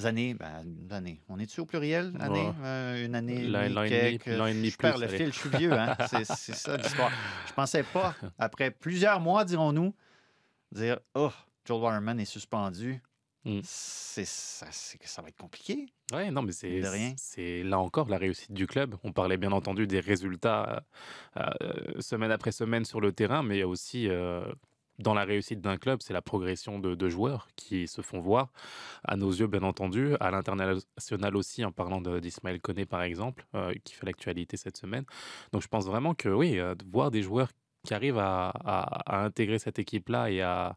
Speaker 2: années, ben, une année. On est-tu au pluriel? Année?
Speaker 3: Ouais.
Speaker 2: Euh, une année, quelques- Je perds
Speaker 3: plus,
Speaker 2: le
Speaker 3: allez.
Speaker 2: fil, je suis vieux, hein? C'est c'est ça l'histoire. Je pensais pas, après plusieurs mois, dirons-nous, dire « Oh, Joel Waterman est suspendu.
Speaker 3: Mm.
Speaker 2: C'est ça, c'est- ça va être compliqué.
Speaker 3: Ouais, non, mais c'est
Speaker 2: De rien.
Speaker 3: c'est là encore la réussite du club. On parlait bien entendu des résultats euh, euh, semaine après semaine sur le terrain, mais il y a aussi euh, dans la réussite d'un club, c'est la progression de, joueurs qui se font voir à nos yeux, bien entendu, à l'international aussi, en parlant d'Ismaël Koné par exemple, euh, qui fait l'actualité cette semaine. Donc je pense vraiment que oui, euh, voir des joueurs qui arrivent à, intégrer cette équipe-là et à,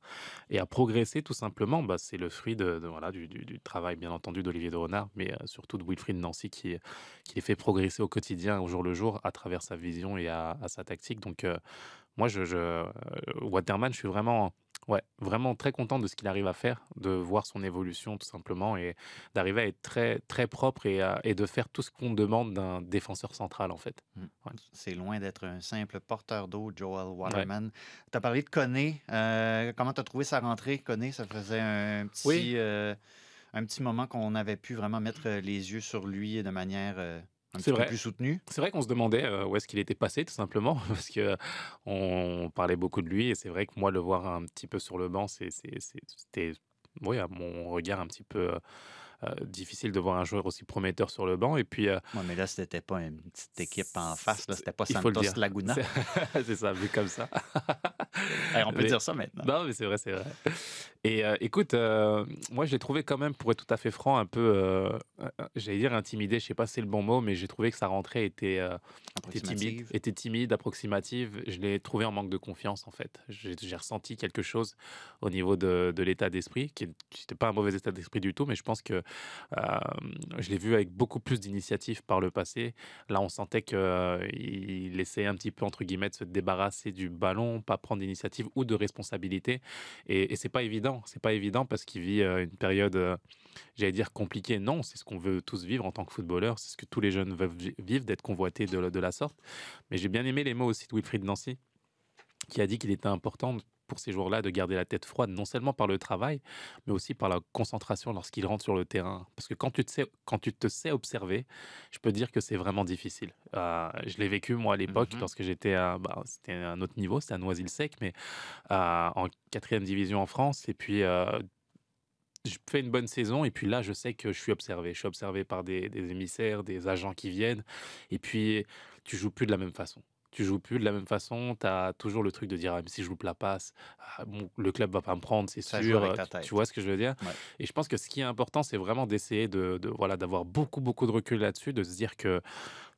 Speaker 3: progresser tout simplement, bah, c'est le fruit de, voilà, du, travail bien entendu d'Olivier de Renard, mais euh, surtout de Wilfried Nancy qui, qui les fait progresser au quotidien, au jour le jour, à travers sa vision et à, sa tactique. Euh, moi, je, je, euh, Waterman, je suis vraiment, ouais, vraiment très content de ce qu'il arrive à faire, de voir son évolution tout simplement et d'arriver à être très, très propre et, à- et de faire tout ce qu'on demande d'un défenseur central en fait. Ouais.
Speaker 2: C'est loin d'être un simple porteur d'eau, Joel Waterman. Tu as parlé de Koné. Euh, comment tu as trouvé sa rentrée, Koné? Ça faisait un petit,
Speaker 3: Oui.
Speaker 2: euh, un petit moment qu'on avait pu vraiment mettre les yeux sur lui de manière euh,
Speaker 3: C'est vrai.
Speaker 2: plus soutenu.
Speaker 3: C'est vrai qu'on se demandait euh, où est-ce qu'il était passé, tout simplement, parce que on parlait beaucoup de lui, et c'est vrai que moi, le voir un petit peu sur le banc, c'est- c'est- c'est- c'était, oui, à mon regard, un petit peu euh, difficile de voir un joueur aussi prometteur sur le banc. Et puis, euh,
Speaker 2: Ouais, mais là, c'était pas une petite équipe en face. là. C'était pas Santos. Laguna.
Speaker 3: C'est ça, vu comme ça.
Speaker 2: Hey, on peut
Speaker 3: Mais-
Speaker 2: dire ça maintenant.
Speaker 3: Non, mais c'est vrai, c'est vrai. Et euh, écoute, moi, je l'ai trouvé quand même, pour être tout à fait franc, un peu, j'allais dire intimidé, je sais pas si c'est le bon mot, mais j'ai trouvé que sa rentrée était, était timide,
Speaker 2: Approximative.
Speaker 3: était timide, approximative. Je l'ai trouvé en manque de confiance, en fait. J'ai ressenti quelque chose au niveau de, de l'état d'esprit, qui n'était pas un mauvais état d'esprit du tout, mais je pense que je l'ai vu avec beaucoup plus d'initiative par le passé. Là, on sentait qu'il essayait un petit peu, entre guillemets, de se débarrasser du ballon, pas prendre d'initiative ou de responsabilité. Et, et c'est pas évident. C'est pas évident parce qu'il vit euh, une période, euh, j'allais dire, compliquée. Non, c'est ce qu'on veut tous vivre en tant que footballeur. C'est ce que tous les jeunes veulent vi- vivre, d'être convoités de, de la sorte. Mais j'ai bien aimé les mots aussi de Wilfried Nancy, qui a dit qu'il était important pour ces jours-là de garder la tête froide, non seulement par le travail, mais aussi par la concentration lorsqu'il rentre sur le terrain. Parce que quand tu te sais, quand tu te sais observer, je peux dire que c'est vraiment difficile. Euh, je l'ai vécu moi à l'époque
Speaker 2: Mhm.
Speaker 3: lorsque j'étais à, bah, c'était un autre niveau, c'était à Noisy-le-Sec, mais euh, en quatrième division en France. Et puis euh, je fais une bonne saison et puis là, je sais que je suis observé. Je suis observé par des, des émissaires, des agents qui viennent. Et puis, tu joues plus de la même façon. Tu joues plus de la même façon. Tu as toujours le truc de dire, ah, si je loupe la passe, ah, bon, le club va pas me prendre, c'est sûr.
Speaker 2: ta
Speaker 3: Tu-. Tu vois ce que je veux dire?
Speaker 2: Ouais.
Speaker 3: Et je pense que ce qui est important, c'est vraiment d'essayer de, de- voilà, d'avoir beaucoup, beaucoup de recul là-dessus, de se dire que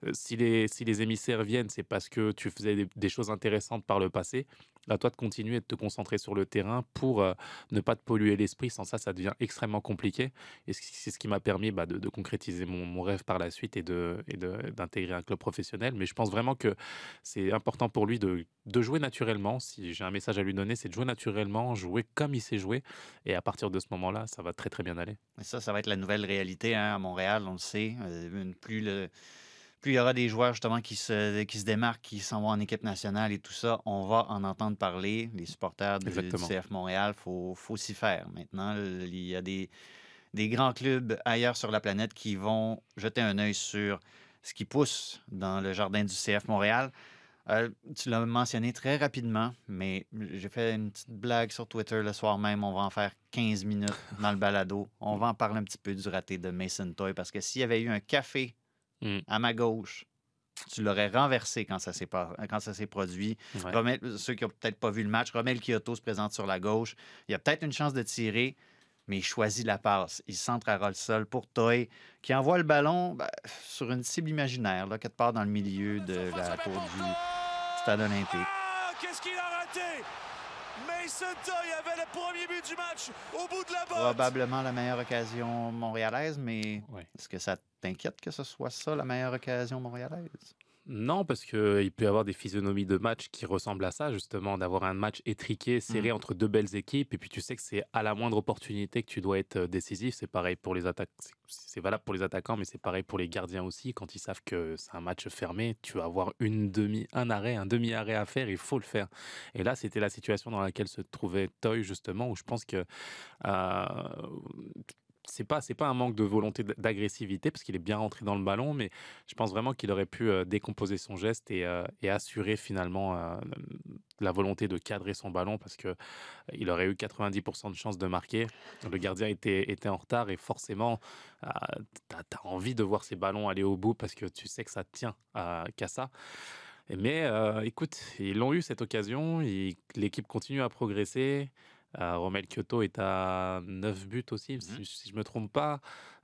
Speaker 3: euh, si les, si les émissaires viennent, c'est parce que tu faisais des, des choses intéressantes par le passé. À toi de continuer de te concentrer sur le terrain pour euh, ne pas te polluer l'esprit. Sans ça, ça devient extrêmement compliqué. Et c'est ce qui m'a permis bah, de, concrétiser mon, rêve par la suite et et de- d'intégrer un club professionnel. Mais je pense vraiment que c'est important pour lui de, de jouer naturellement. Si j'ai un message à lui donner, c'est de jouer naturellement, jouer comme il sait jouer. Et à partir de ce moment-là, ça va très très bien aller.
Speaker 2: Et ça, ça va être la nouvelle réalité hein, à Montréal, on le sait. Euh, plus, le, plus il y aura des joueurs justement qui se, qui se démarquent, qui s'en vont en équipe nationale et tout ça, on va en entendre parler. Les supporters du. CF Montréal, il faut, faut s'y faire. Maintenant, il y a des, des grands clubs ailleurs sur la planète qui vont jeter un œil sur ce qui pousse dans le jardin du CF Montréal. Euh, tu l'as mentionné très rapidement, mais j'ai fait une petite blague sur Twitter le soir même. On va en faire 15 minutes dans le balado. On va en parler un petit peu du raté de Mason Toy parce que s'il y avait eu un café
Speaker 3: Mm.
Speaker 2: à ma gauche, tu l'aurais renversé quand ça s'est pas- quand ça s'est produit.
Speaker 3: Ouais.
Speaker 2: Romel- ceux qui n'ont peut-être pas vu le match, Romel Kyoto se présente sur la gauche. Il y a peut-être une chance de tirer, mais il choisit la passe. Il centre à ras le sol pour Toy, qui envoie le ballon ben, sur une cible imaginaire, là, quelque part dans le milieu de la tour du stade olympique.
Speaker 4: Ah, Qu'est-ce qu'il a raté? Mason Toy avait le premier but du match au bout de la botte.
Speaker 2: Probablement la meilleure occasion montréalaise, mais
Speaker 3: Ouais.
Speaker 2: est-ce que ça t'inquiète que ce soit ça, la meilleure occasion montréalaise?
Speaker 3: Non, parce qu'il peut y avoir des physionomies de match qui ressemblent à ça, justement, d'avoir un match étriqué, serré
Speaker 2: Mm.
Speaker 3: entre deux belles équipes, et puis tu sais que c'est à la moindre opportunité que tu dois être euh, décisif. C'est pareil pour les attaques, c'est- c'est valable pour les attaquants, mais c'est pareil pour les gardiens aussi. Quand ils savent que c'est un match fermé, tu vas avoir une demi, un arrêt, un demi-arrêt à faire, il faut le faire. Et là, c'était la situation dans laquelle se trouvait Toy, justement, où je pense que euh, c'est pas c'est pas un manque de volonté d'agressivité parce qu'il est bien rentré dans le ballon mais je pense vraiment qu'il aurait pu décomposer son geste et, assurer finalement la volonté de cadrer son ballon parce que il aurait eu 90% de chances de marquer le gardien était était en retard et forcément euh, t'as as envie de voir ces ballons aller au bout parce que tu sais que ça tient qu'à ça mais écoute, ils l'ont eu cette occasion. L'équipe continue à progresser. Euh, Romel Kyoto est à 9 buts aussi, si, si je ne me trompe pas.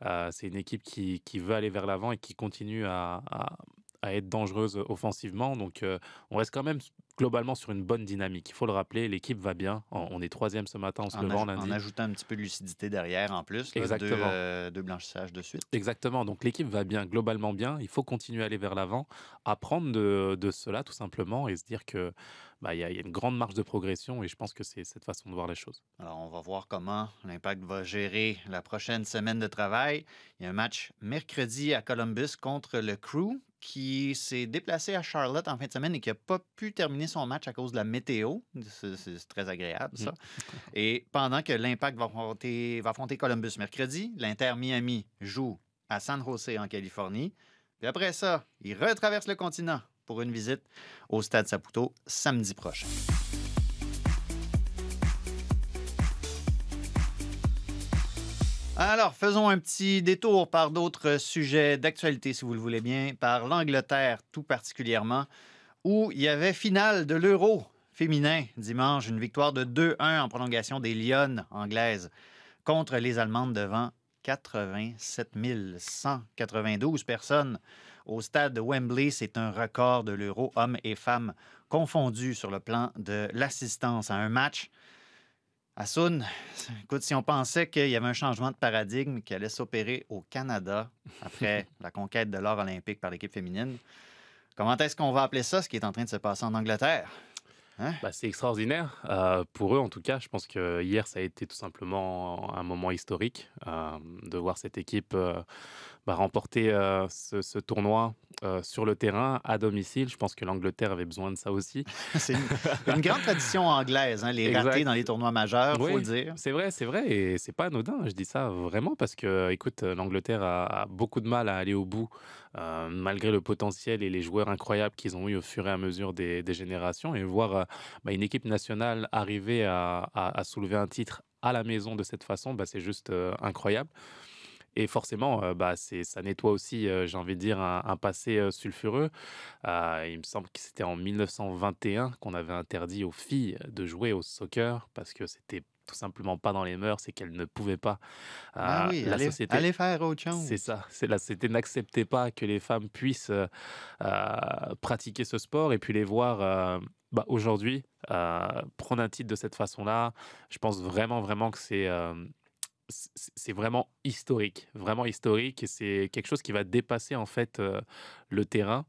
Speaker 3: Euh, c'est une équipe qui, qui veut aller vers l'avant et qui continue à, à- à être dangereuse offensivement. Donc, euh, on reste quand même globalement sur une bonne dynamique. Il faut le rappeler, l'équipe va bien. On, est troisième ce matin en se
Speaker 2: En,
Speaker 3: levant lundi.
Speaker 2: en ajoutant un petit peu de lucidité derrière en plus. là,
Speaker 3: Exactement.
Speaker 2: Deux, euh, deux blanchissages de suite.
Speaker 3: Exactement. Donc l'équipe va bien, globalement bien. Il faut continuer à aller vers l'avant, apprendre de, de cela tout simplement et se dire que bah, y, y a une grande marge de progression et je pense que c'est cette façon de voir les choses.
Speaker 2: Alors, on va voir comment l'Impact va gérer la prochaine semaine de travail. Il y a un match mercredi à Columbus contre le Crew qui s'est déplacé à Charlotte en fin de semaine et qui n'a pas pu terminer son match à cause de la météo. C'est très agréable, ça. Et pendant que l'Impact va affronter, va affronter Columbus mercredi, l'Inter Miami joue à San Jose en Californie. Puis après ça, il retraverse le continent pour une visite au Stade Saputo samedi prochain. Alors, faisons un petit détour par d'autres sujets d'actualité, si vous le voulez bien, par l'Angleterre tout particulièrement, où il y avait finale de l'Euro féminin dimanche, une victoire de 2-1 en prolongation des Lyonnes anglaises contre les Allemandes devant 87 192 personnes au stade de Wembley. C'est un record de l'Euro, hommes et femmes confondus sur le plan de l'assistance à un match. Assoun, écoute, si on pensait qu'il y avait un changement de paradigme qui allait s'opérer au Canada après la conquête de l'or olympique par l'équipe féminine, comment est-ce qu'on va appeler ça, ce qui est en train de se passer en Angleterre?
Speaker 3: Hein? Bah, c'est extraordinaire. Euh, pour eux, en tout cas, je pense que hier, ça a été tout simplement un moment historique euh, de voir cette équipe euh, bah, remporter ce, ce, tournoi euh, sur le terrain, à domicile. Je pense que l'Angleterre avait besoin de ça aussi.
Speaker 2: c'est une, grande tradition anglaise, hein, les ratés dans les tournois majeurs, il faut le dire.
Speaker 3: C'est vrai, c'est vrai, et c'est pas anodin. Je dis ça vraiment parce que, écoute, l'Angleterre a, beaucoup de mal à aller au bout, euh, malgré le potentiel et les joueurs incroyables qu'ils ont eu au fur et à mesure des, générations, et voir bah, une équipe nationale arriver à, soulever un titre à la maison de cette façon, bah, c'est juste incroyable. Et forcément, euh, bah, ça nettoie aussi, euh, j'ai envie de dire, un, passé euh, sulfureux. il me semble que c'était en 1921 qu'on avait interdit aux filles de jouer au soccer parce que c'était tout simplement pas dans les mœurs, c'est qu'elles ne pouvaient pas.
Speaker 2: ah oui, la société, faire autre chose.
Speaker 3: C'est ça. C'est la société n'acceptait pas que les femmes puissent pratiquer ce sport et puis les voir. Bah, aujourd'hui, prendre un titre de cette façon-là, je pense vraiment, vraiment que c'est c'est vraiment historique, vraiment historique, et c'est quelque chose qui va dépasser en fait euh, le terrain.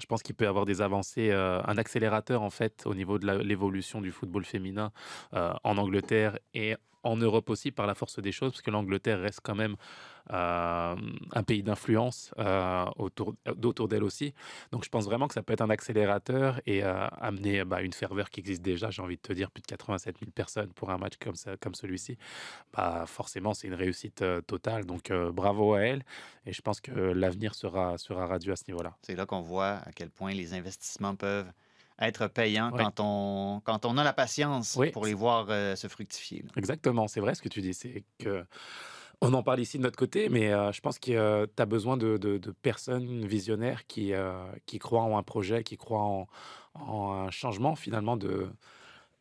Speaker 3: Je pense qu'il peut y avoir des avancées, euh, un accélérateur en fait au niveau de l'évolution du football féminin euh, en Angleterre et en Europe aussi par la force des choses, parce que l'Angleterre reste quand même euh, un pays d'influence euh, autour, d'elle aussi. Donc je pense vraiment que ça peut être un accélérateur et euh, amener bah, une ferveur qui existe déjà, j'ai envie de te dire, plus de 87 000 personnes pour un match comme, comme celui-ci. Bah, forcément, c'est une réussite totale. Donc bravo à elle. Et je pense que l'avenir sera, sera radieux à ce niveau-là.
Speaker 2: C'est là qu'on voit à quel point les investissements peuvent être payant quand, on, quand on a la patience pour les voir euh, se fructifier.
Speaker 3: Exactement, c'est vrai ce que tu dis. C'est que on en parle ici de notre côté, mais euh, je pense que euh, tu as besoin de, de, personnes visionnaires qui, qui croient en un projet, qui croient en, en un changement finalement de,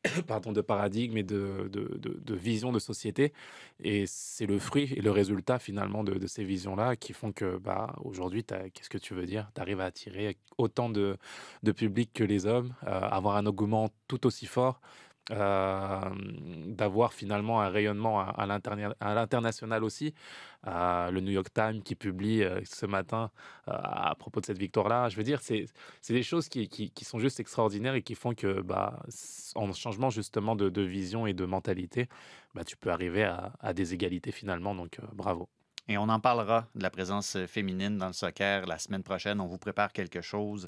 Speaker 3: de paradigme et de, de, de, vision de société. Et c'est le fruit et le résultat finalement de, ces visions-là qui font que bah, aujourd'hui, qu'est-ce que tu veux dire? Tu arrives à attirer autant de, de public que les hommes, euh, avoir un engouement tout aussi fort euh, d'avoir finalement un rayonnement à, à l'international aussi. Euh, le New York Times qui publie euh, ce matin à propos de cette victoire-là. Je veux dire, c'est des choses qui, qui, sont juste extraordinaires et qui font que, bah, en changement justement de, vision et de mentalité, bah, tu peux arriver à des égalités finalement. Donc, bravo.
Speaker 2: Et on en parlera de la présence féminine dans le soccer la semaine prochaine. On vous prépare quelque chose.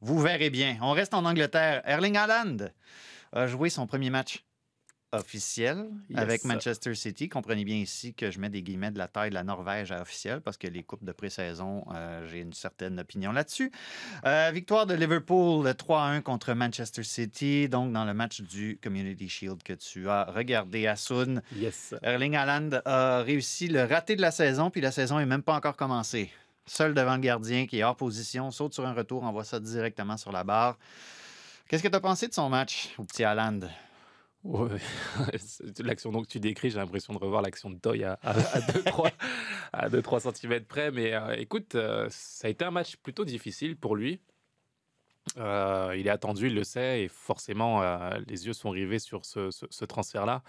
Speaker 2: Vous verrez bien. On reste en Angleterre. Erling Haaland a joué son premier match officiel avec Manchester City. Comprenez bien ici que je mets des guillemets de la taille de la Norvège à officiel parce que les coupes de pré-saison, euh, j'ai une certaine opinion là-dessus. Euh, victoire de Liverpool 3-1 contre Manchester City, donc dans le match du Community Shield que tu as regardé à Sun.
Speaker 3: Yes.
Speaker 2: Erling Haaland a réussi le raté de la saison, puis la saison n'est même pas encore commencée. Seul devant le gardien qui est hors position, saute sur un retour, envoie ça directement sur la barre. Qu'est-ce que tu as pensé de son match au petit Haaland?
Speaker 3: L'action que tu décris, j'ai l'impression de revoir l'action de Toy à, 2-3 cm près. Mais euh, écoute, euh, ça a été un match plutôt difficile pour lui. Euh, il est attendu, il le sait, et forcément, les yeux sont rivés sur ce, transfert-là.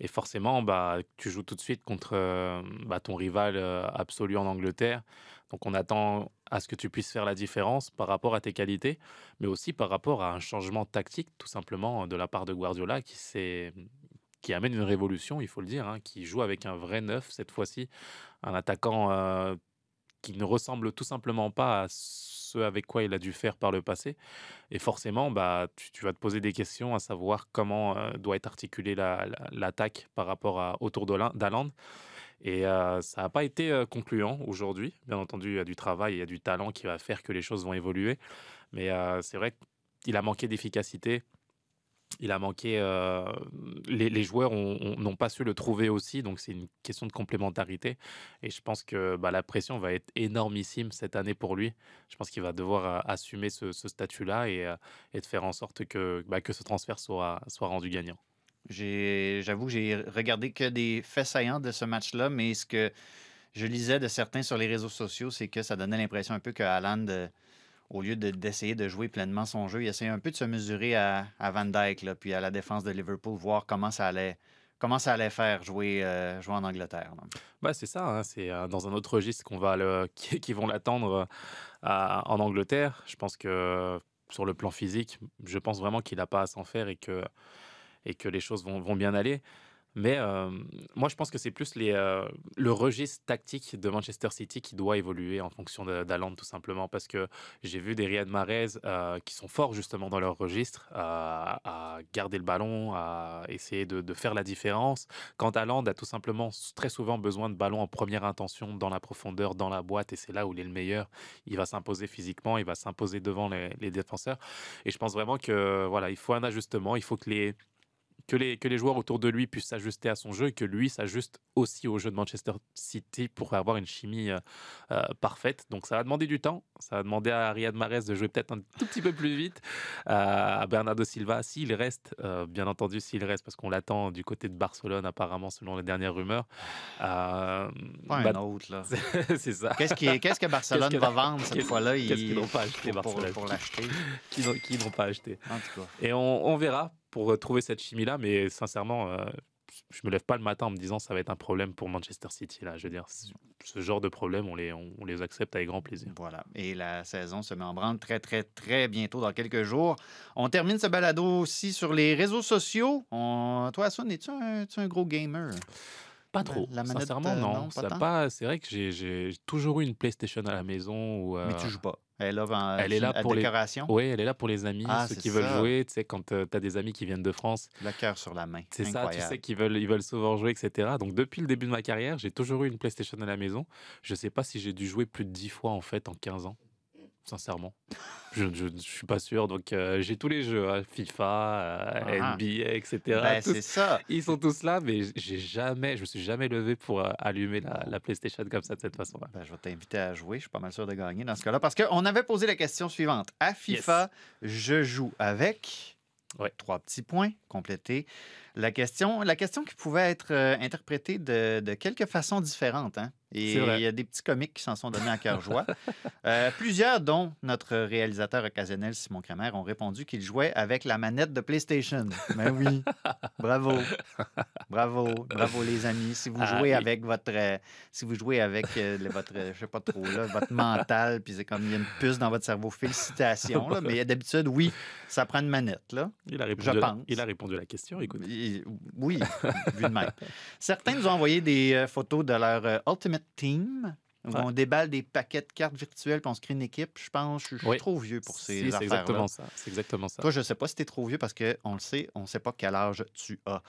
Speaker 3: Et forcément, bah, tu joues tout de suite contre bah, ton rival absolu en Angleterre. Donc on attend à ce que tu puisses faire la différence par rapport à tes qualités, mais aussi par rapport à un changement tactique, tout simplement, de la part de Guardiola, qui, amène une révolution, il faut le dire, hein, qui joue avec un vrai neuf cette fois-ci, un attaquant euh, qui ne ressemble tout simplement pas à ce avec quoi il a dû faire par le passé. Et forcément, bah, tu, vas te poser des questions à savoir comment euh, doit être articulée l'attaque par rapport à, autour d'Aland. Et ça n'a pas été concluant aujourd'hui. Bien entendu, il y a du travail, il y a du talent qui va faire que les choses vont évoluer. Mais c'est vrai qu'il a manqué d'efficacité. Il a manqué. les, joueurs ont- ont- n'ont pas su le trouver aussi, donc c'est une question de complémentarité. Et je pense que bah, la pression va être énormissime cette année pour lui. Je pense qu'il va devoir assumer ce, statut-là et, et de faire en sorte que, bah, que ce transfert soit, soit rendu gagnant.
Speaker 2: J'avoue que j'ai regardé que des faits saillants de ce match-là, mais ce que je lisais de certains sur les réseaux sociaux, c'est que ça donnait l'impression un peu que Haaland, euh, au lieu de- d'essayer de, jouer pleinement son jeu, il essayait un peu de se mesurer à, Van là, puis à la défense de Liverpool, voir comment ça allait, comment ça allait faire jouer, euh, jouer en Angleterre.
Speaker 3: Bah, c'est ça, hein, c'est euh, dans un autre registre qu'on va le, qui, vont l'attendre en Angleterre. Je pense que sur le plan physique, je pense vraiment qu'il n'a pas à s'en faire et que, et que les choses vont, vont bien aller. Mais euh, moi, je pense que c'est plus les, euh, le registre tactique de Manchester City qui doit évoluer en fonction d'Haaland, tout simplement. Parce que j'ai vu des Riyad Mahrez euh, qui sont forts justement dans leur registre, à, garder le ballon, à essayer de, faire la différence. Quand Haaland a tout simplement très souvent besoin de ballon en première intention, dans la profondeur, dans la boîte, et c'est là où il est le meilleur. Il va s'imposer physiquement, il va s'imposer devant les, les défenseurs. Et je pense vraiment que voilà, il faut un ajustement, il faut que les que les, que les joueurs autour de lui puissent s'ajuster à son jeu et que lui s'ajuste aussi au jeu de Manchester City pour avoir une chimie euh, euh, parfaite. Donc ça va demander du temps, ça va demander à Riyad Mahrez de jouer peut-être un tout petit peu plus vite, euh, à Bernardo Silva s'il reste, euh, bien entendu s'il reste parce qu'on l'attend du côté de Barcelone apparemment selon les dernières rumeurs. Euh,
Speaker 2: Pas
Speaker 3: bah,
Speaker 2: un autre, là.
Speaker 3: c'est ça.
Speaker 2: Qu'est-ce qui- qu'est-ce que Barcelone
Speaker 3: Qu'est-ce que-
Speaker 2: va vendre cette fois-là?
Speaker 3: qu'est-ce
Speaker 2: il-
Speaker 3: qu'ils n'ont pas acheté,
Speaker 2: pour- pour-
Speaker 3: Barcelone?
Speaker 2: pour l'acheter.
Speaker 3: Qui n'ont- qui n'ont pas acheté.
Speaker 2: En tout cas.
Speaker 3: Et on, on verra pour trouver cette chimie-là, mais sincèrement, euh, je me lève pas le matin en me disant ça va être un problème pour Manchester City. Là, je veux dire, ce genre de problème, on les, on, les accepte avec grand plaisir.
Speaker 2: Voilà. Et la saison se met en branle très, très, très bientôt, dans quelques jours. On termine ce balado aussi sur les réseaux sociaux. On... Toi, Aswan, es-tu un, es-tu un gros gamer?
Speaker 3: Pas trop.
Speaker 2: la manette,
Speaker 3: Sincèrement,
Speaker 2: euh,
Speaker 3: non.
Speaker 2: pas
Speaker 3: pas, c'est vrai que j'ai- toujours eu une PlayStation à la maison. Où,
Speaker 2: Mais tu
Speaker 3: euh,
Speaker 2: joues pas. Elle est là, en-
Speaker 3: Elle est là
Speaker 2: à
Speaker 3: pour les-
Speaker 2: décoration.
Speaker 3: Oui, elle est là pour les amis,
Speaker 2: Ah,
Speaker 3: ceux qui veulent jouer. Tu sais, quand tu as des amis qui viennent de France,
Speaker 2: Le cœur sur la main.
Speaker 3: C'est ça, tu sais qu'ils veulent, ils veulent souvent jouer, etc. Donc depuis le début de ma carrière, j'ai toujours eu une PlayStation à la maison. Je sais pas si j'ai dû jouer plus de 10 fois en fait en 15 ans. Sincèrement, je ne suis pas sûr. Donc euh, j'ai tous les jeux, hein, FIFA, euh,
Speaker 2: Ah.
Speaker 3: NBA, etc. Tous-
Speaker 2: c'est ça.
Speaker 3: ils sont tous là, mais j'ai jamais, je me suis jamais levé pour euh, allumer la, la PlayStation comme ça de cette façon-là.
Speaker 2: Ben, je vais t'inviter à jouer. Je suis pas mal sûr de gagner dans ce cas-là. Parce qu'on avait posé la question suivante. À FIFA, je joue avec
Speaker 3: Ouais.
Speaker 2: trois petits points complétés. La question, la question qui pouvait être euh, interprétée de, de quelques façons différentes. hein. Et il y a des petits comiques qui s'en sont donnés à cœur joie. Euh, plusieurs, dont notre réalisateur occasionnel Simon Kramer, ont répondu qu'ils jouaient avec la manette de PlayStation. Ben oui. Bravo. Bravo. Bravo, les amis. Si vous
Speaker 3: Ah,
Speaker 2: jouez
Speaker 3: oui.
Speaker 2: avec votre. euh, si vous jouez avec le- votre. Je sais pas trop, là, votre mental, puis c'est comme il y a une puce dans votre cerveau. Félicitations. Là, mais d'habitude, oui, ça prend une manette. Là.
Speaker 3: Il a répondu,
Speaker 2: Je
Speaker 3: à la-
Speaker 2: pense.
Speaker 3: il a répondu à la question. Écoute,
Speaker 2: Et- Oui, vu de même. Certains nous ont envoyé des euh, photos de leur euh, Ultimate Team.
Speaker 3: Ouais.
Speaker 2: on déballe des paquets de cartes virtuelles puis on se crée une équipe. Je pense je, je suis
Speaker 3: Oui.
Speaker 2: trop vieux pour ces
Speaker 3: Si, c'est exactement ça. C'est exactement ça.
Speaker 2: Toi, je sais pas si tu es trop vieux parce qu'on le sait, on ne sait pas quel âge tu as.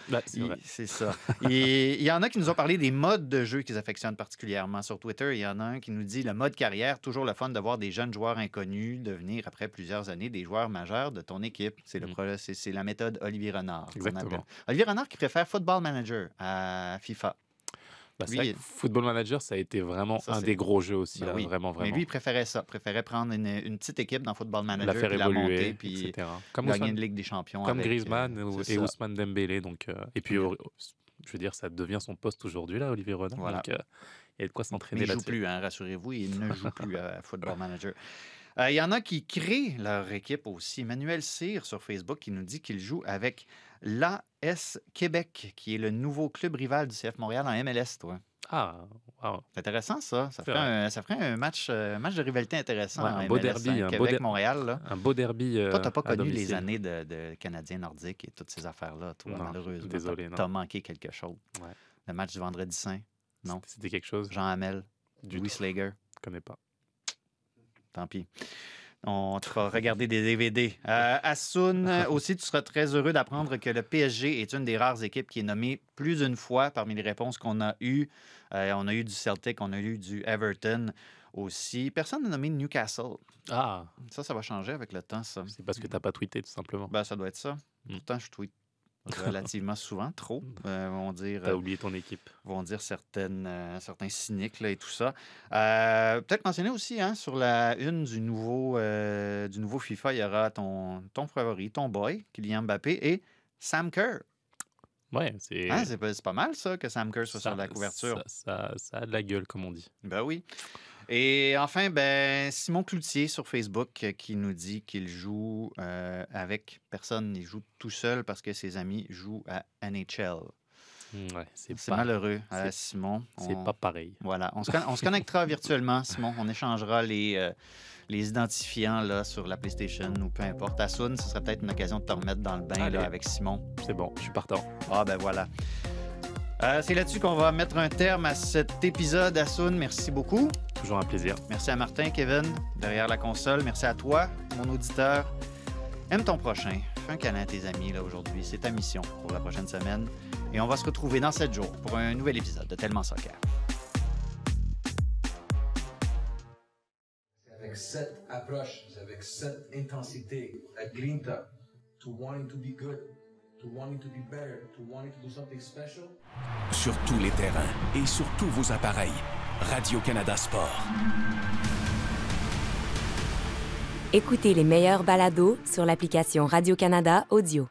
Speaker 3: C'est
Speaker 2: ça. Et il y en a qui nous ont parlé des modes de jeu qu'ils affectionnent particulièrement. Sur Twitter, il y en a un qui nous dit le mode carrière, toujours le fun de voir des jeunes joueurs inconnus devenir, après plusieurs années, des joueurs majeurs de ton équipe. C'est le
Speaker 3: Mm.
Speaker 2: c'est- la méthode Olivier Renard.
Speaker 3: Exactement.
Speaker 2: Olivier Renard qui préfère Football Manager à FIFA.
Speaker 3: Bah, c'est
Speaker 2: Lui,
Speaker 3: vrai
Speaker 2: il-
Speaker 3: que Football Manager, ça a été vraiment
Speaker 2: Ça,
Speaker 3: un des gros jeux aussi.
Speaker 2: Ben
Speaker 3: là,
Speaker 2: oui.
Speaker 3: Vraiment,
Speaker 2: Mais
Speaker 3: vraiment.
Speaker 2: lui, il préférait ça. préférait prendre une, une petite équipe dans Football Manager
Speaker 3: la faire
Speaker 2: puis la
Speaker 3: évoluer,
Speaker 2: monter, puis
Speaker 3: etc. Comme,
Speaker 2: gagner
Speaker 3: Ousmane,
Speaker 2: une Ligue des Champions.
Speaker 3: comme
Speaker 2: avec,
Speaker 3: Griezmann
Speaker 2: euh,
Speaker 3: et
Speaker 2: ça.
Speaker 3: Ousmane Dembélé. Donc, euh, et puis, je veux dire, ça devient son poste aujourd'hui, là, Olivier Renard.
Speaker 2: Voilà.
Speaker 3: Donc, euh, il y a de quoi s'entraîner
Speaker 2: il ne joue
Speaker 3: là-dessus.
Speaker 2: plus, hein, rassurez-vous, il ne joue plus à Football Manager. Il y en a qui créent leur équipe aussi. Emmanuel Cyr sur Facebook qui nous dit qu'il joue avec l'AS Québec, qui est le nouveau club rival du CF Montréal en MLS, toi.
Speaker 3: Ah, wow.
Speaker 2: C'est intéressant, ça. Ça ferait, un, ça ferait un match, euh, match de rivalité intéressant.
Speaker 3: Ouais, un beau derby,
Speaker 2: hein,
Speaker 3: un beau der-
Speaker 2: Québec-Montréal. là.
Speaker 3: Un beau derby. euh,
Speaker 2: Toi, t'as pas connu les années de, de Canadiens nordiques et toutes ces affaires-là, toi,
Speaker 3: Non,
Speaker 2: malheureusement.
Speaker 3: désolé,
Speaker 2: T'as-
Speaker 3: non.
Speaker 2: T'as manqué quelque chose.
Speaker 3: Ouais.
Speaker 2: Le match du vendredi saint, non?
Speaker 3: C'était quelque chose.
Speaker 2: Jean Hamel,
Speaker 3: Du
Speaker 2: Louis. Slager.
Speaker 3: Je connais pas.
Speaker 2: Tant pis. On te fera regarder des DVD. Euh, Assoun, aussi, tu seras très heureux d'apprendre que le PSG est une des rares équipes qui est nommée plus d'une fois parmi les réponses qu'on a eues. Euh, on a eu du Celtic, on a eu du Everton aussi. Personne n'a nommé Newcastle.
Speaker 3: Ah,
Speaker 2: Ça, ça va changer avec le temps, ça.
Speaker 3: c'est parce que t'as pas tweeté, tout simplement.
Speaker 2: Ben, ça doit être ça.
Speaker 3: Mm.
Speaker 2: Pourtant, je tweete relativement souvent, trop, euh, vont dire.
Speaker 3: T'as
Speaker 2: euh,
Speaker 3: oublié ton équipe.
Speaker 2: vont dire certaines, euh, certains cyniques là, et tout ça. Euh, Peut-être mentionner aussi, hein, sur la une du nouveau, du nouveau FIFA, il y aura ton, ton favori, ton boy, Kylian Mbappé, et Sam Kerr.
Speaker 3: Ouais, c'est.
Speaker 2: Hein, c'est pas, pas mal, ça, que Sam Kerr soit
Speaker 3: ça-
Speaker 2: sur la couverture.
Speaker 3: Ça, ça, ça a de la gueule, comme on dit.
Speaker 2: Ben oui. Et enfin, ben, Simon Cloutier sur Facebook euh, qui nous dit qu'il joue euh, avec personne. Il joue tout seul parce que ses amis jouent à NHL.
Speaker 3: Mm, Ouais, c'est
Speaker 2: malheureux, euh,
Speaker 3: c'est-
Speaker 2: Simon.
Speaker 3: c'est
Speaker 2: On-
Speaker 3: pas pareil.
Speaker 2: Voilà, on se, con- on se connectera virtuellement, Simon. On échangera les, euh, les identifiants là, sur la PlayStation ou peu importe. Asun, ce serait peut-être une occasion de te remettre dans le bain là, avec Simon.
Speaker 3: C'est bon, je suis partant.
Speaker 2: Ah ben voilà. Euh, C'est là-dessus qu'on va mettre un terme à cet épisode. Asun, merci beaucoup.
Speaker 3: Toujours un plaisir.
Speaker 2: Merci à Martin, Kevin, derrière la console. Merci à toi, mon auditeur. Aime ton prochain. Fais un câlin à tes amis là aujourd'hui. C'est ta mission pour la prochaine semaine. Et on va se retrouver dans 7 jours pour un nouvel épisode de Tellement Soccer.
Speaker 9: C'est avec cette approche, c'est avec cette intensité, la grinta, to wanting to be good, to wanting to be better, to wanting to do something special.
Speaker 10: Sur tous les terrains et sur tous vos appareils. Radio-Canada Sport.
Speaker 1: Écoutez les meilleurs balados sur l'application Radio-Canada Audio.